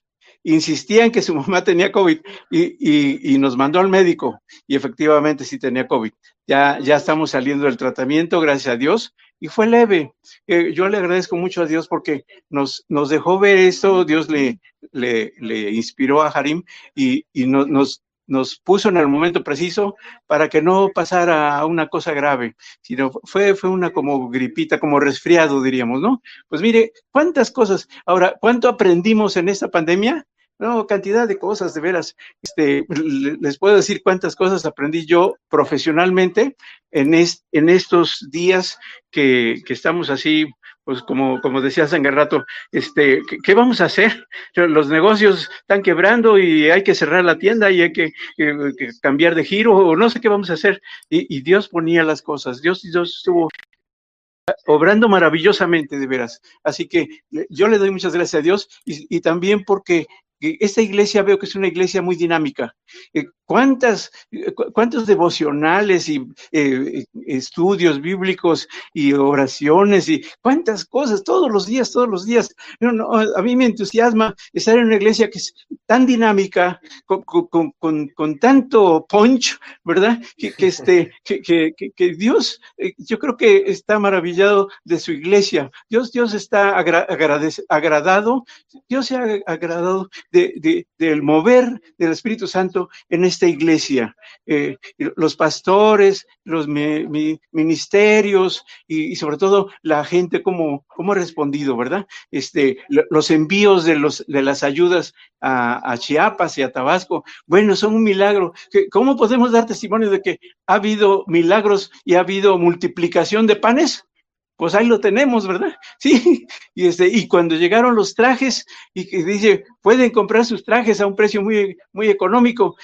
S: Insistía en que su mamá tenía COVID y, y- y nos mandó al médico y efectivamente sí tenía COVID. Ya, ya estamos saliendo del tratamiento, gracias a Dios, y fue leve. Eh, yo le agradezco mucho a Dios porque nos, nos dejó ver esto, Dios le, le, le inspiró a Harim y, y no- nos, nos puso en el momento preciso para que no pasara una cosa grave, sino fue, fue una como gripita, como resfriado, diríamos, ¿no? Pues mire, cuántas cosas. Ahora, ¿cuánto aprendimos en esta pandemia? No, cantidad de cosas, de veras. Este, le- les puedo decir cuántas cosas aprendí yo profesionalmente en, es- en estos días que, que estamos así, pues como, como decías hace un rato, este, ¿qué, vamos a hacer? Los negocios están quebrando y hay que cerrar la tienda y hay que, eh, cambiar de giro o no sé qué vamos a hacer. Y, Dios ponía las cosas, Dios, Dios estuvo obrando maravillosamente, de veras. Así que yo le doy muchas gracias a Dios y, y también porque esta iglesia veo que es una iglesia muy dinámica. Eh, ¿Cuántas, ¿Cuántos devocionales y eh, estudios bíblicos y oraciones y cuántas cosas todos los días, todos los días? No, no, a mí me entusiasma estar en una iglesia que es tan dinámica, con, con, con, tanto punch, ¿verdad? Que, que este, que, que, que, Dios, eh, yo creo que está maravillado de su iglesia. Dios, Dios está agradado, Dios se ha agradado de, de, del mover del Espíritu Santo en esta iglesia. Eh, los pastores, los ministerios y, sobre todo la gente como, como ha respondido, ¿verdad? Este, los envíos de, los, de las ayudas a, a Chiapas y a Tabasco, bueno, son un milagro. ¿Cómo podemos dar testimonio de que ha habido milagros y ha habido multiplicación de panes? Pues ahí lo tenemos, ¿verdad? Sí, y, este, y cuando llegaron los trajes, y que dice, pueden comprar sus trajes a un precio muy, muy económico,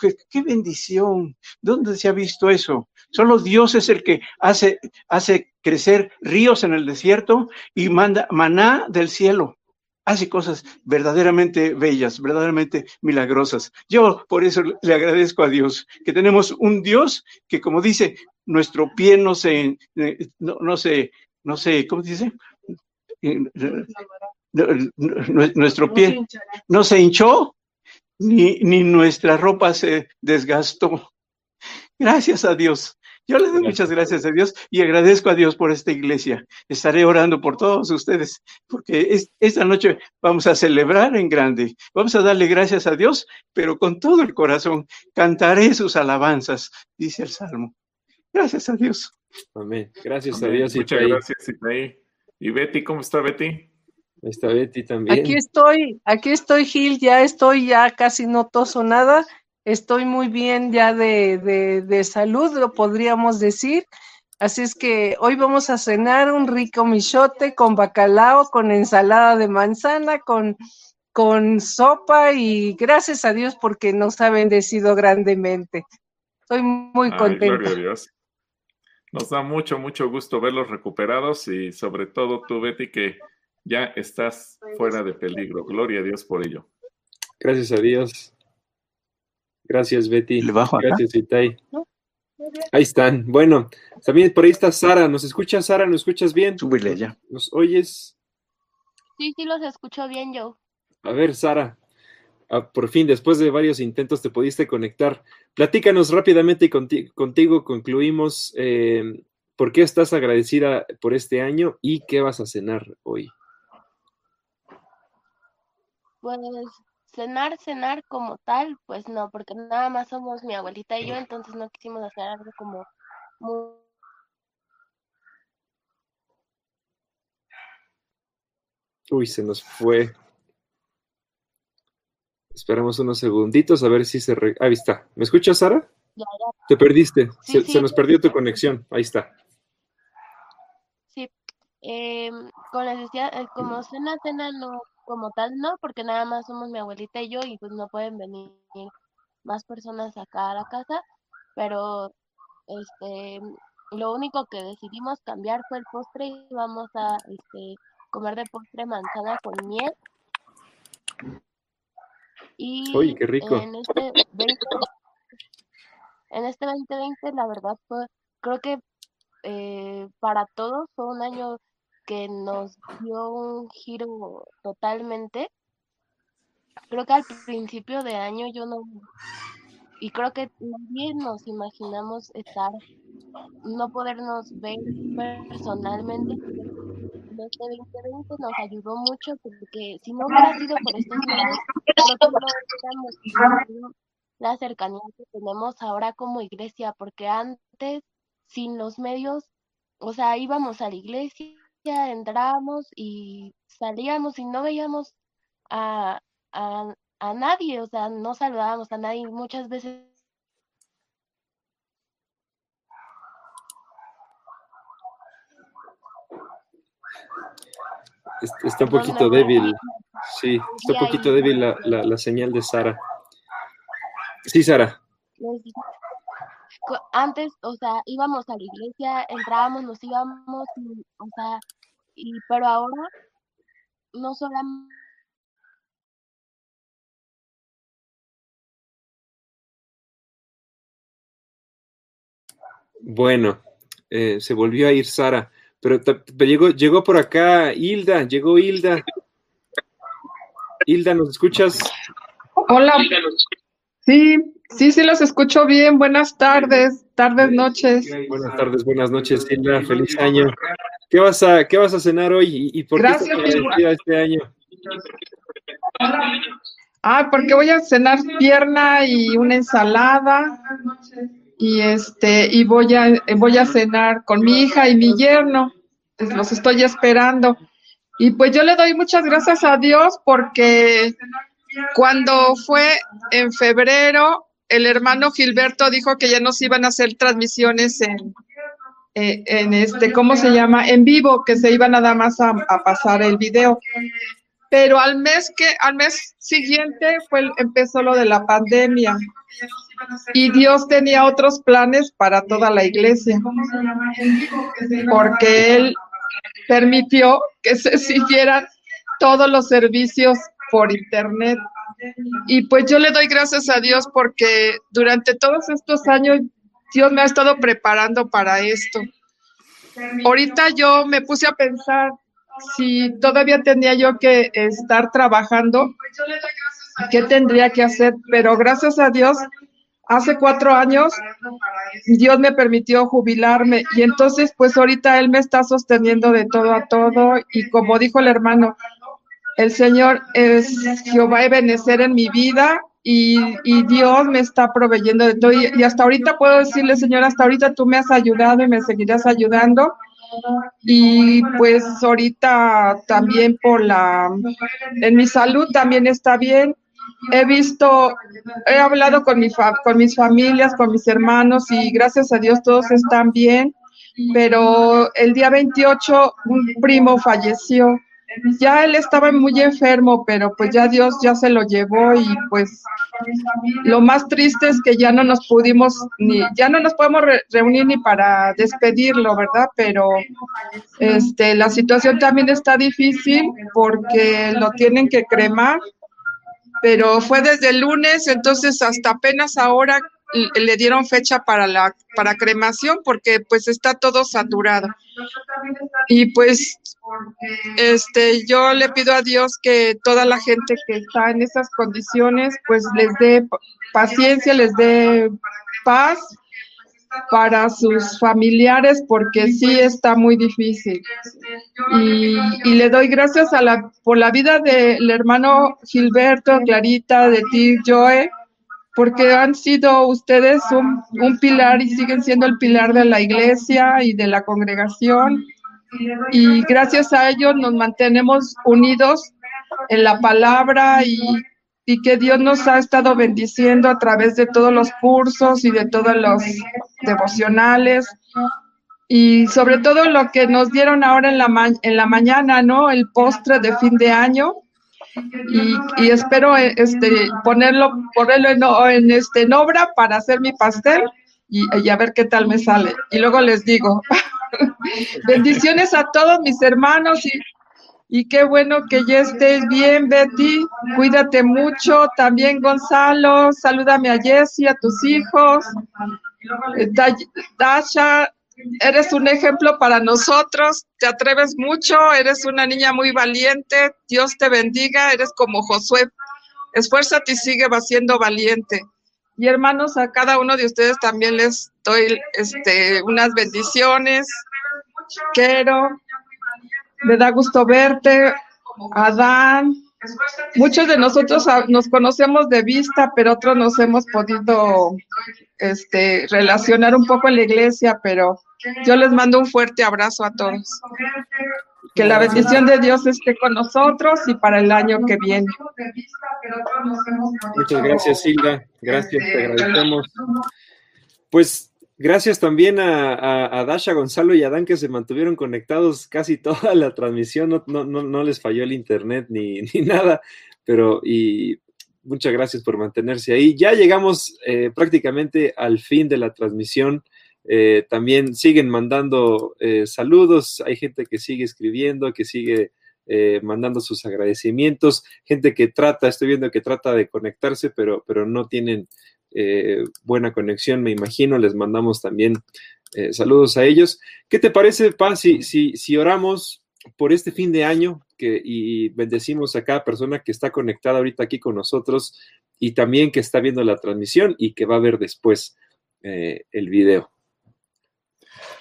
S: pues, qué bendición, ¿dónde se ha visto eso? Solo Dios es el que hace, hace crecer ríos en el desierto y manda maná del cielo. Hace cosas verdaderamente bellas, verdaderamente milagrosas. Yo por eso le agradezco a Dios que tenemos un Dios que, como dice, nuestro pie no se, eh, no, no se no sé, ¿cómo dice? Nuestro pie no se hinchó, ni, ni nuestra ropa se desgastó. Gracias a Dios. Yo le doy muchas gracias a Dios y agradezco a Dios por esta iglesia. Estaré orando por todos ustedes, porque esta noche vamos a celebrar en grande. Vamos a darle gracias a Dios, pero con todo el corazón. Cantaré sus alabanzas, dice el Salmo. Gracias a Dios.
A: Amén. Gracias a Dios.
B: Muchas gracias, ¿Y Betty, cómo está Betty? Ahí
A: está Betty también.
T: Aquí estoy, aquí estoy, Gil, ya estoy, ya casi no toso nada. Estoy muy bien ya de, de, de salud, lo podríamos decir. Así es que hoy vamos a cenar un rico michote con bacalao, con ensalada de manzana, con, con sopa y gracias a Dios porque nos ha bendecido grandemente. Estoy muy contenta.
B: Nos da mucho, mucho gusto verlos recuperados y sobre todo tú, Betty, que ya estás fuera de peligro. Gloria a Dios por ello.
A: Gracias a Dios. Gracias, Betty. Gracias, Itay. Ahí están. Bueno, también por ahí está Sara. ¿Nos escuchas, Sara? ¿Nos escuchas bien?
S: Súbele ya.
A: ¿Nos oyes?
U: Sí, sí, los escucho bien, yo.
A: A ver, Sara. Ah, por fin, después de varios intentos, te pudiste conectar. Platícanos rápidamente y contigo, concluimos eh, por qué estás agradecida por este año y qué vas a cenar hoy.
U: Pues cenar, cenar como tal, pues no, porque nada más somos mi abuelita y yo, entonces no quisimos hacer algo como muy...
A: Uy, se nos fue. Esperamos unos segunditos a ver si se... Ahí está. ¿Me escuchas, Sara? Ya, ya. Te perdiste. se, nos perdió tu conexión. Ahí está.
U: Sí. Eh, con eh, como cena, cena no, como tal, no, porque nada más somos mi abuelita y yo y pues no pueden venir más personas acá a la casa, pero este, lo único que decidimos cambiar fue el postre y vamos a este, comer de postre manzana con miel y
A: qué rico.
U: En este, 20, en este 2020, la verdad, fue, creo que eh, para todos fue un año que nos dio un giro totalmente. Creo que al principio de año yo no, y creo que nadie nos imaginamos estar, no podernos ver personalmente este 2020 nos ayudó mucho porque si no hubiera sido por estos medios, no la cercanía que tenemos ahora como iglesia, porque antes, sin los medios, o sea, íbamos a la iglesia, entrábamos y salíamos y no veíamos a, a, a nadie, o sea, no saludábamos a nadie. Muchas veces
A: está un poquito débil. Sí, está un poquito débil la, la, señal de Sara. Sí, Sara.
U: Antes, o sea, íbamos a la iglesia, entrábamos, nos íbamos, y, o sea, y, pero ahora no solamente
A: Bueno, eh, se volvió a ir Sara pero llegó, llegó por acá Hilda, llegó Hilda. Hilda, ¿nos escuchas?
V: Hola. Sí, sí, sí, los escucho bien. Buenas tardes, tardes, noches.
A: Buenas tardes, buenas noches, Hilda. Feliz año. ¿Qué vas a, qué vas a cenar hoy y, por
V: Gracias,
A: qué este año?
V: Ah, porque voy a cenar pierna y una ensalada y este y voy a voy a cenar con mi hija y mi yerno. Pues los estoy esperando. Y pues yo le doy muchas gracias a Dios porque cuando fue en febrero, el hermano Gilberto dijo que ya nos iban a hacer transmisiones en, eh, en este, ¿cómo se llama? En vivo, que se iban nada más a, a pasar el video. Pero al mes que, al mes siguiente fue, empezó lo de la pandemia y Dios tenía otros planes para toda la iglesia, porque Él permitió que se siguieran todos los servicios por internet. Y pues yo le doy gracias a Dios porque durante todos estos años Dios me ha estado preparando para esto. Ahorita yo me puse a pensar si todavía tenía yo que estar trabajando, ¿qué tendría que hacer? Pero gracias a Dios, hace cuatro años, Dios me permitió jubilarme y entonces pues ahorita Él me está sosteniendo de todo a todo y como dijo el hermano, el Señor es Jehová Ebenecer en mi vida y, Dios me está proveyendo de todo. Y, y, hasta ahorita puedo decirle, Señor, hasta ahorita tú me has ayudado y me seguirás ayudando. Y pues ahorita también por la, en mi salud también está bien. He visto, he hablado con, mi con mis familias, con mis hermanos y gracias a Dios todos están bien. Pero el día 28 un primo falleció ya él estaba muy enfermo, pero pues ya Dios ya se lo llevó y pues lo más triste es que ya no nos pudimos ni ya no nos podemos reunir ni para despedirlo, ¿verdad? Pero este la situación también está difícil porque lo tienen que cremar, pero fue desde el lunes, entonces hasta apenas ahora le dieron fecha para la para cremación porque pues está todo saturado. Y pues este yo le pido a Dios que toda la gente que está en esas condiciones pues les dé paciencia, les dé paz para sus familiares porque sí está muy difícil. Y, le doy gracias a la, por la vida del hermano Gilberto, Clarita, de ti, Joe, porque han sido ustedes un, pilar y siguen siendo el pilar de la iglesia y de la congregación. Y gracias a ellos nos mantenemos unidos en la palabra y, y que Dios nos ha estado bendiciendo a través de todos los cursos y de todos los devocionales. Y sobre todo lo que nos dieron ahora en la, en la mañana, ¿no? El postre de fin de año y, espero este ponerlo ponerlo en, en, este en obra para hacer mi pastel y, y, a ver qué tal me sale y luego les digo bendiciones a todos mis hermanos y, y qué bueno que ya estés bien Betty. Cuídate mucho. También Gonzalo salúdame a Jessie a tus hijos. Dasha eres un ejemplo para nosotros, te atreves mucho, eres una niña muy valiente, Dios te bendiga, eres como Josué, esfuérzate y sigue siendo valiente. Y hermanos, a cada uno de ustedes también les doy este, unas bendiciones. Quiero, me da gusto verte, Adán. Muchos de nosotros nos conocemos de vista, pero otros nos hemos podido este, relacionar un poco en la iglesia, pero yo les mando un fuerte abrazo a todos. Que la bendición de Dios esté con nosotros y para el año que viene.
A: Muchas gracias, Silva. Gracias, te agradecemos. Pues gracias también a, Dasha, Gonzalo y Adán que se mantuvieron conectados casi toda la transmisión. No, no, no, les falló el internet ni, ni nada, pero y muchas gracias por mantenerse ahí. Ya llegamos eh, prácticamente al fin de la transmisión. Eh, también siguen mandando eh, saludos, hay gente que sigue escribiendo, que sigue eh, mandando sus agradecimientos, gente que trata, estoy viendo que trata de conectarse, pero, pero no tienen buena conexión, me imagino, les mandamos también Eh, saludos a ellos. ¿Qué te parece, Paz, si, si, si oramos por este fin de año que, y bendecimos a cada persona que está conectada ahorita aquí con nosotros y también que está viendo la transmisión y que va a ver después eh, el video?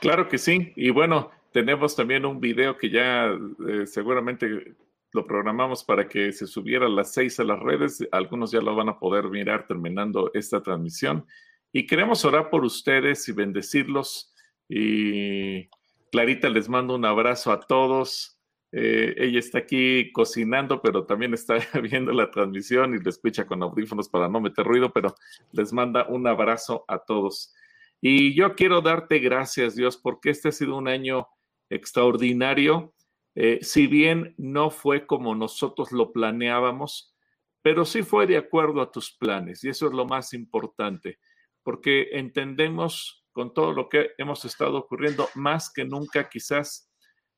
B: Claro que sí. Y bueno, tenemos también un video que ya eh, seguramente lo programamos para que se subiera a las seis a las redes. Algunos ya lo van a poder mirar terminando esta transmisión. Y queremos orar por ustedes y bendecirlos. Y Clarita les mando un abrazo a todos. Eh, ella está aquí cocinando, pero también está viendo la transmisión y le escucha con audífonos para no meter ruido, pero les manda un abrazo a todos. Y yo quiero darte gracias, Dios, porque este ha sido un año extraordinario. Eh, si bien no fue como nosotros lo planeábamos, pero sí fue de acuerdo a tus planes. Y eso es lo más importante, porque entendemos con todo lo que hemos estado ocurriendo, más que nunca quizás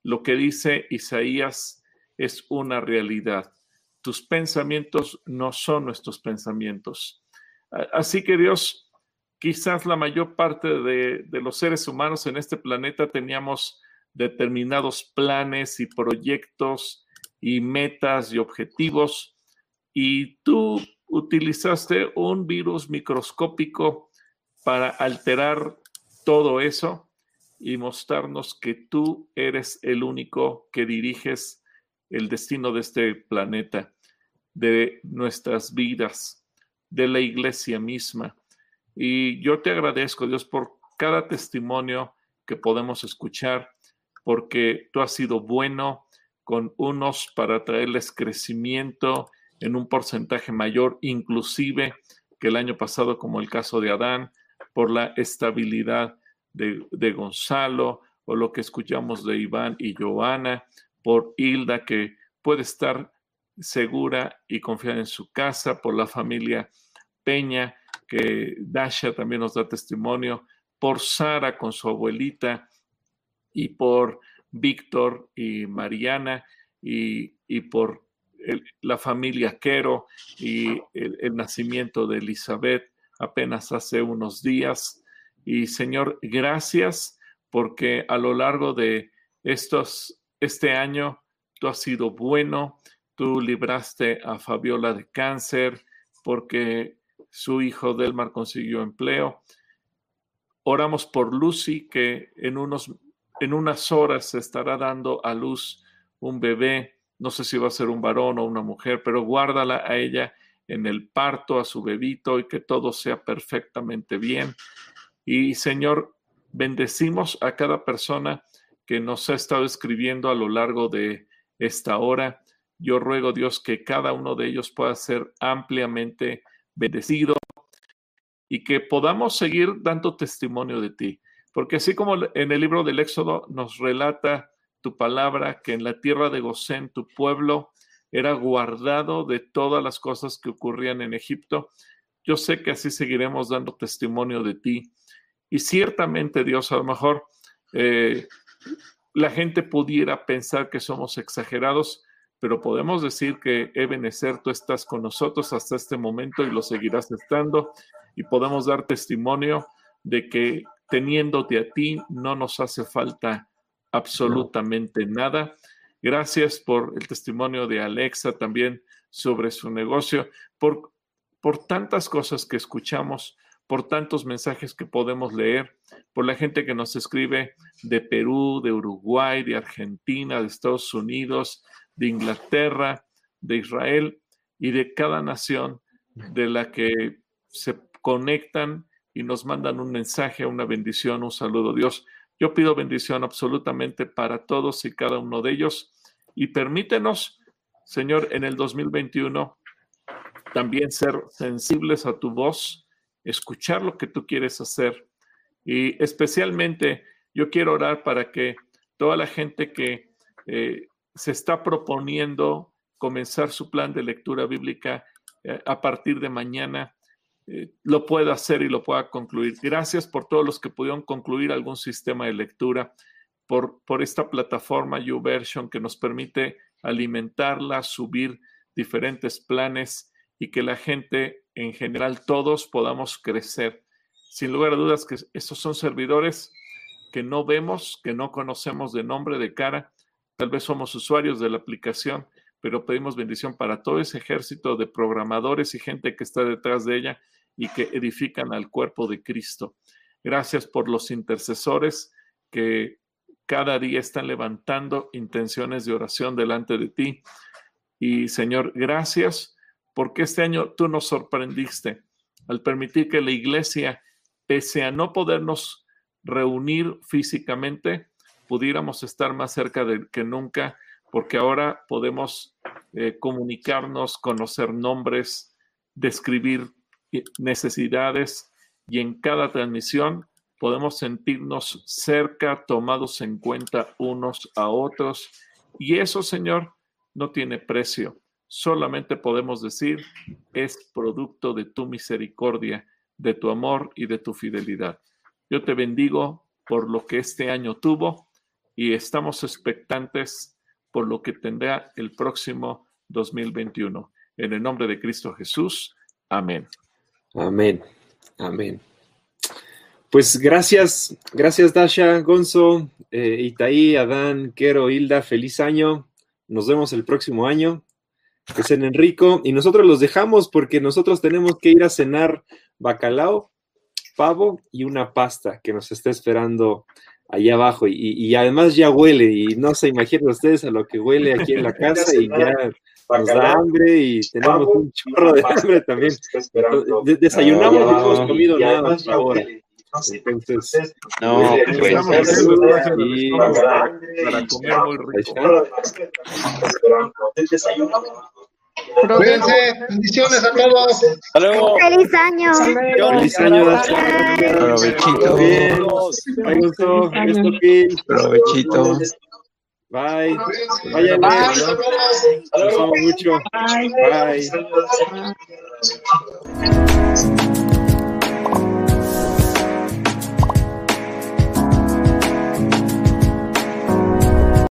B: lo que dice Isaías es una realidad. Tus pensamientos no son nuestros pensamientos. Así que Dios, quizás la mayor parte de, los seres humanos en este planeta teníamos determinados planes y proyectos y metas y objetivos y tú utilizaste un virus microscópico para alterar todo eso y mostrarnos que tú eres el único que diriges el destino de este planeta, de nuestras vidas, de la iglesia misma. Y yo te agradezco, Dios, por cada testimonio que podemos escuchar, porque tú has sido bueno con unos para traerles crecimiento en un porcentaje mayor, inclusive que el año pasado, como el caso de Adán, por la estabilidad de, Gonzalo o lo que escuchamos de Iván y Joana, por Hilda que puede estar segura y confiar en su casa, por la familia Peña, que Dasha también nos da testimonio, por Sara con su abuelita y por Víctor y Mariana y, por la familia Quero y el, nacimiento de Elizabeth apenas hace unos días. Y Señor, gracias porque a lo largo de estos, este año tú has sido bueno, tú libraste a Fabiola de cáncer porque su hijo Delmar consiguió empleo. Oramos por Lucy que en, unos, en unas horas se estará dando a luz un bebé. No sé si va a ser un varón o una mujer, pero guárdala a ella en el parto, a su bebito y que todo sea perfectamente bien. Y Señor, bendecimos a cada persona que nos ha estado escribiendo a lo largo de esta hora. Yo ruego, Dios, que cada uno de ellos pueda ser ampliamente bendecido y que podamos seguir dando testimonio de ti. Porque así como en el libro del Éxodo nos relata tu palabra, que en la tierra de Gosén, tu pueblo, era guardado de todas las cosas que ocurrían en Egipto, yo sé que así seguiremos dando testimonio de ti y ciertamente, Dios, a lo mejor eh, la gente pudiera pensar que somos exagerados, pero podemos decir que Ebenezer, tú estás con nosotros hasta este momento y lo seguirás estando. Y podemos dar testimonio de que teniéndote a ti no nos hace falta absolutamente nada. Gracias por el testimonio de Alexa también sobre su negocio, por, por tantas cosas que escuchamos por tantos mensajes que podemos leer, por la gente que nos escribe de Perú, de Uruguay, de Argentina, de Estados Unidos, de Inglaterra, de Israel y de cada nación de la que se conectan y nos mandan un mensaje, una bendición, un saludo. Dios, yo pido bendición absolutamente para todos y cada uno de ellos y permítenos, Señor, en el 2021 también ser sensibles a tu voz escuchar lo que tú quieres hacer. Y especialmente yo quiero orar para que toda la gente que eh, se está proponiendo comenzar su plan de lectura bíblica eh, a partir de mañana, eh, lo pueda hacer y lo pueda concluir. Gracias por todos los que pudieron concluir algún sistema de lectura, por, por esta plataforma YouVersion que nos permite alimentarla, subir diferentes planes y que la gente en general todos podamos crecer. Sin lugar a dudas que estos son servidores que no vemos, que no conocemos de nombre, de cara. Tal vez somos usuarios de la aplicación, pero pedimos bendición para todo ese ejército de programadores y gente que está detrás de ella y que edifican al cuerpo de Cristo. Gracias por los intercesores que cada día están levantando intenciones de oración delante de ti. Y Señor, gracias porque este año tú nos sorprendiste al permitir que la iglesia, pese a no podernos reunir físicamente, pudiéramos estar más cerca de que nunca, porque ahora podemos eh, comunicarnos, conocer nombres, describir necesidades y en cada transmisión podemos sentirnos cerca, tomados en cuenta unos a otros. Y eso, Señor, no tiene precio. Solamente podemos decir, es producto de tu misericordia, de tu amor y de tu fidelidad. Yo te bendigo por lo que este año tuvo y estamos expectantes por lo que tendrá el próximo 2021. En el nombre de Cristo Jesús. Amén.
A: Amén. Amén. Pues gracias, gracias Dasha, Gonzo, eh, Itaí, Adán, Quero, Hilda, feliz año. Nos vemos el próximo año. Que en Enrico. Y nosotros los dejamos porque nosotros tenemos que ir a cenar bacalao, pavo y una pasta que nos está esperando allá abajo. Y, además ya huele. Y no se imaginen ustedes a lo que huele aquí en la casa y ya nos da hambre y tenemos un chorro de hambre también. Desayunamos y no hemos comido nada hasta ahora. Entonces, no, pues,
L: para comer muy rico. Cuídense, bendiciones a todos.
A: Hasta luego.
H: Feliz año.
A: Feliz año.
K: Provechito.
A: Bien.
K: Provechito.
A: Bye. Vayan. Los amo mucho. Bye.